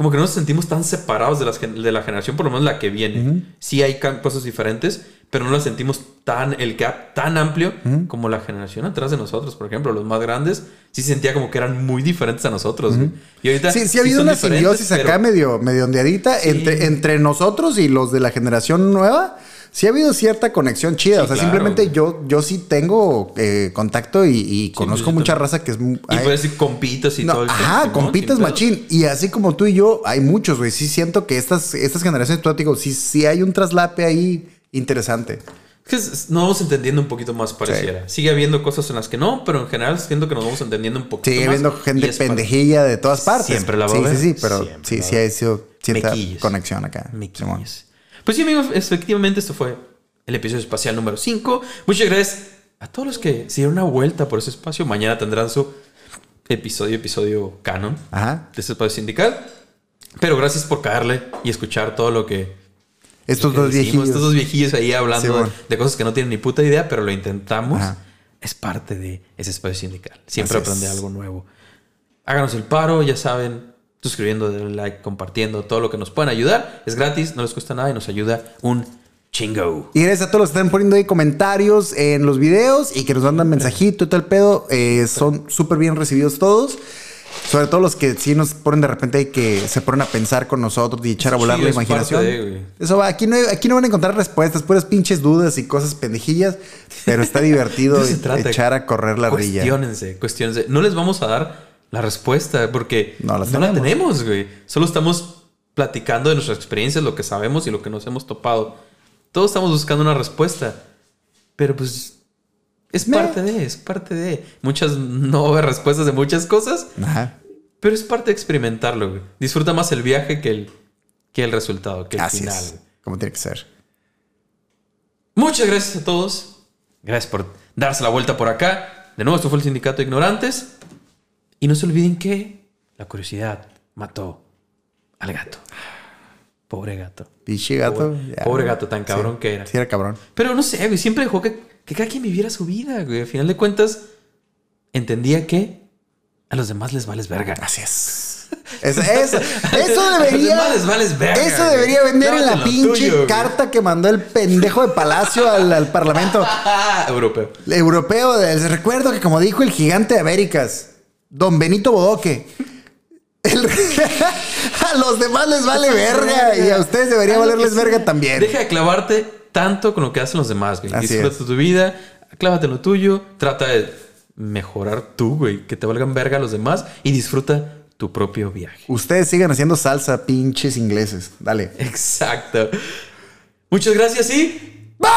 como que no nos sentimos tan separados de, las de la generación, por lo menos la que viene. Sí hay cosas diferentes, pero no la sentimos tan, el gap tan amplio como la generación atrás de nosotros. Por ejemplo, los más grandes sí sentía como que eran muy diferentes a nosotros. güey. Y ahorita Sí, sí ha habido son una simbiosis acá pero- medio, medio ondeadita entre, entre nosotros y los de la generación nueva. Sí ha habido cierta conexión chida. Sí, o sea, claro, simplemente güey. yo, yo sí tengo eh, contacto y, y conozco pues, mucha raza que es. Y puedes decir compitas y no, todo el ajá, compitas machín. Y así como tú y yo, hay muchos, güey. Sí siento que estas, estas generaciones, tú te digo, sí, sí hay un traslape ahí interesante. Es que nos vamos entendiendo un poquito más, pareciera. Sigue habiendo cosas en las que no, pero en general siento que nos vamos entendiendo un poquito Sigue más. habiendo y gente pendejilla de todas partes. Siempre la va a Sí, sí, sí, pero Siempre sí, sí ha sido cierta Mequillos. conexión acá. Mequillos. Pues sí, amigos, efectivamente esto fue el episodio espacial número 5. Muchas gracias a todos los que se dieron una vuelta por ese espacio. Mañana tendrán su episodio, episodio canon Ajá. de este espacio sindical. Pero gracias por caerle y escuchar todo lo que... Estos lo que dos decimos. viejillos. Estos dos viejillos ahí hablando Sí, de- bueno. de, cosas que no tienen ni puta idea, pero lo intentamos. Ajá. Es parte de ese espacio sindical. Siempre Así es. aprende algo nuevo. Háganos el paro, ya saben, suscribiendo, denle like, compartiendo, todo lo que nos puedan ayudar. Es gratis, no les cuesta nada y nos ayuda un chingo. Y gracias a todos los que están poniendo ahí comentarios en los videos y que nos mandan mensajito y todo el pedo. Eh, son súper bien recibidos todos. Sobre todo los que sí nos ponen de repente ahí que se ponen a pensar con nosotros y echar a Sí, volar la imaginación. de. Eso va, aquí no, aquí no van a encontrar respuestas, puras pinches dudas y cosas pendejillas, pero está divertido trata. echar a correr la rilla. Cuestiónense, cuestiónense. No les vamos a dar la respuesta porque No la tenemos. güey. Solo estamos platicando de nuestras experiencias, lo que sabemos y lo que nos hemos topado. Todos estamos buscando una respuesta. Pero pues es parte de, es parte de. Muchas no haber respuestas de muchas cosas, Ajá. pero es parte de experimentarlo, güey. Disfruta más el viaje que el, que el resultado, que el Así final. es. Como tiene que ser. Muchas gracias a todos. Gracias por darse la vuelta por acá. De nuevo, esto fue el Sindicato de Ignorantes. Y no se olviden que la curiosidad mató al gato. Pobre gato. Pinche gato. Pobre, ya. pobre gato tan cabrón Sí. que era. Sí, era cabrón. Pero no sé, güey. Siempre dejó que, que cada quien viviera su vida, güey. Al final de cuentas, entendía que a los demás les vales verga. Así es. Es- eso, eso debería. vales verga, eso debería vender en la pinche tuyo, güey. carta que mandó el pendejo de Palacio al, al Parlamento Europeo. Europeo. Les recuerdo que, como dijo el gigante de Américas, don Benito Bodoque. el- a los demás les vale verga y a ustedes debería lo valerles verga también. Deja de clavarte tanto con lo que hacen los demás, güey. Así Disfruta es. tu vida, clávate en lo tuyo, trata de mejorar tú, güey, que te valgan verga los demás y disfruta tu propio viaje. Ustedes sigan haciendo salsa, pinches ingleses. Dale. Exacto. Muchas gracias y Bye.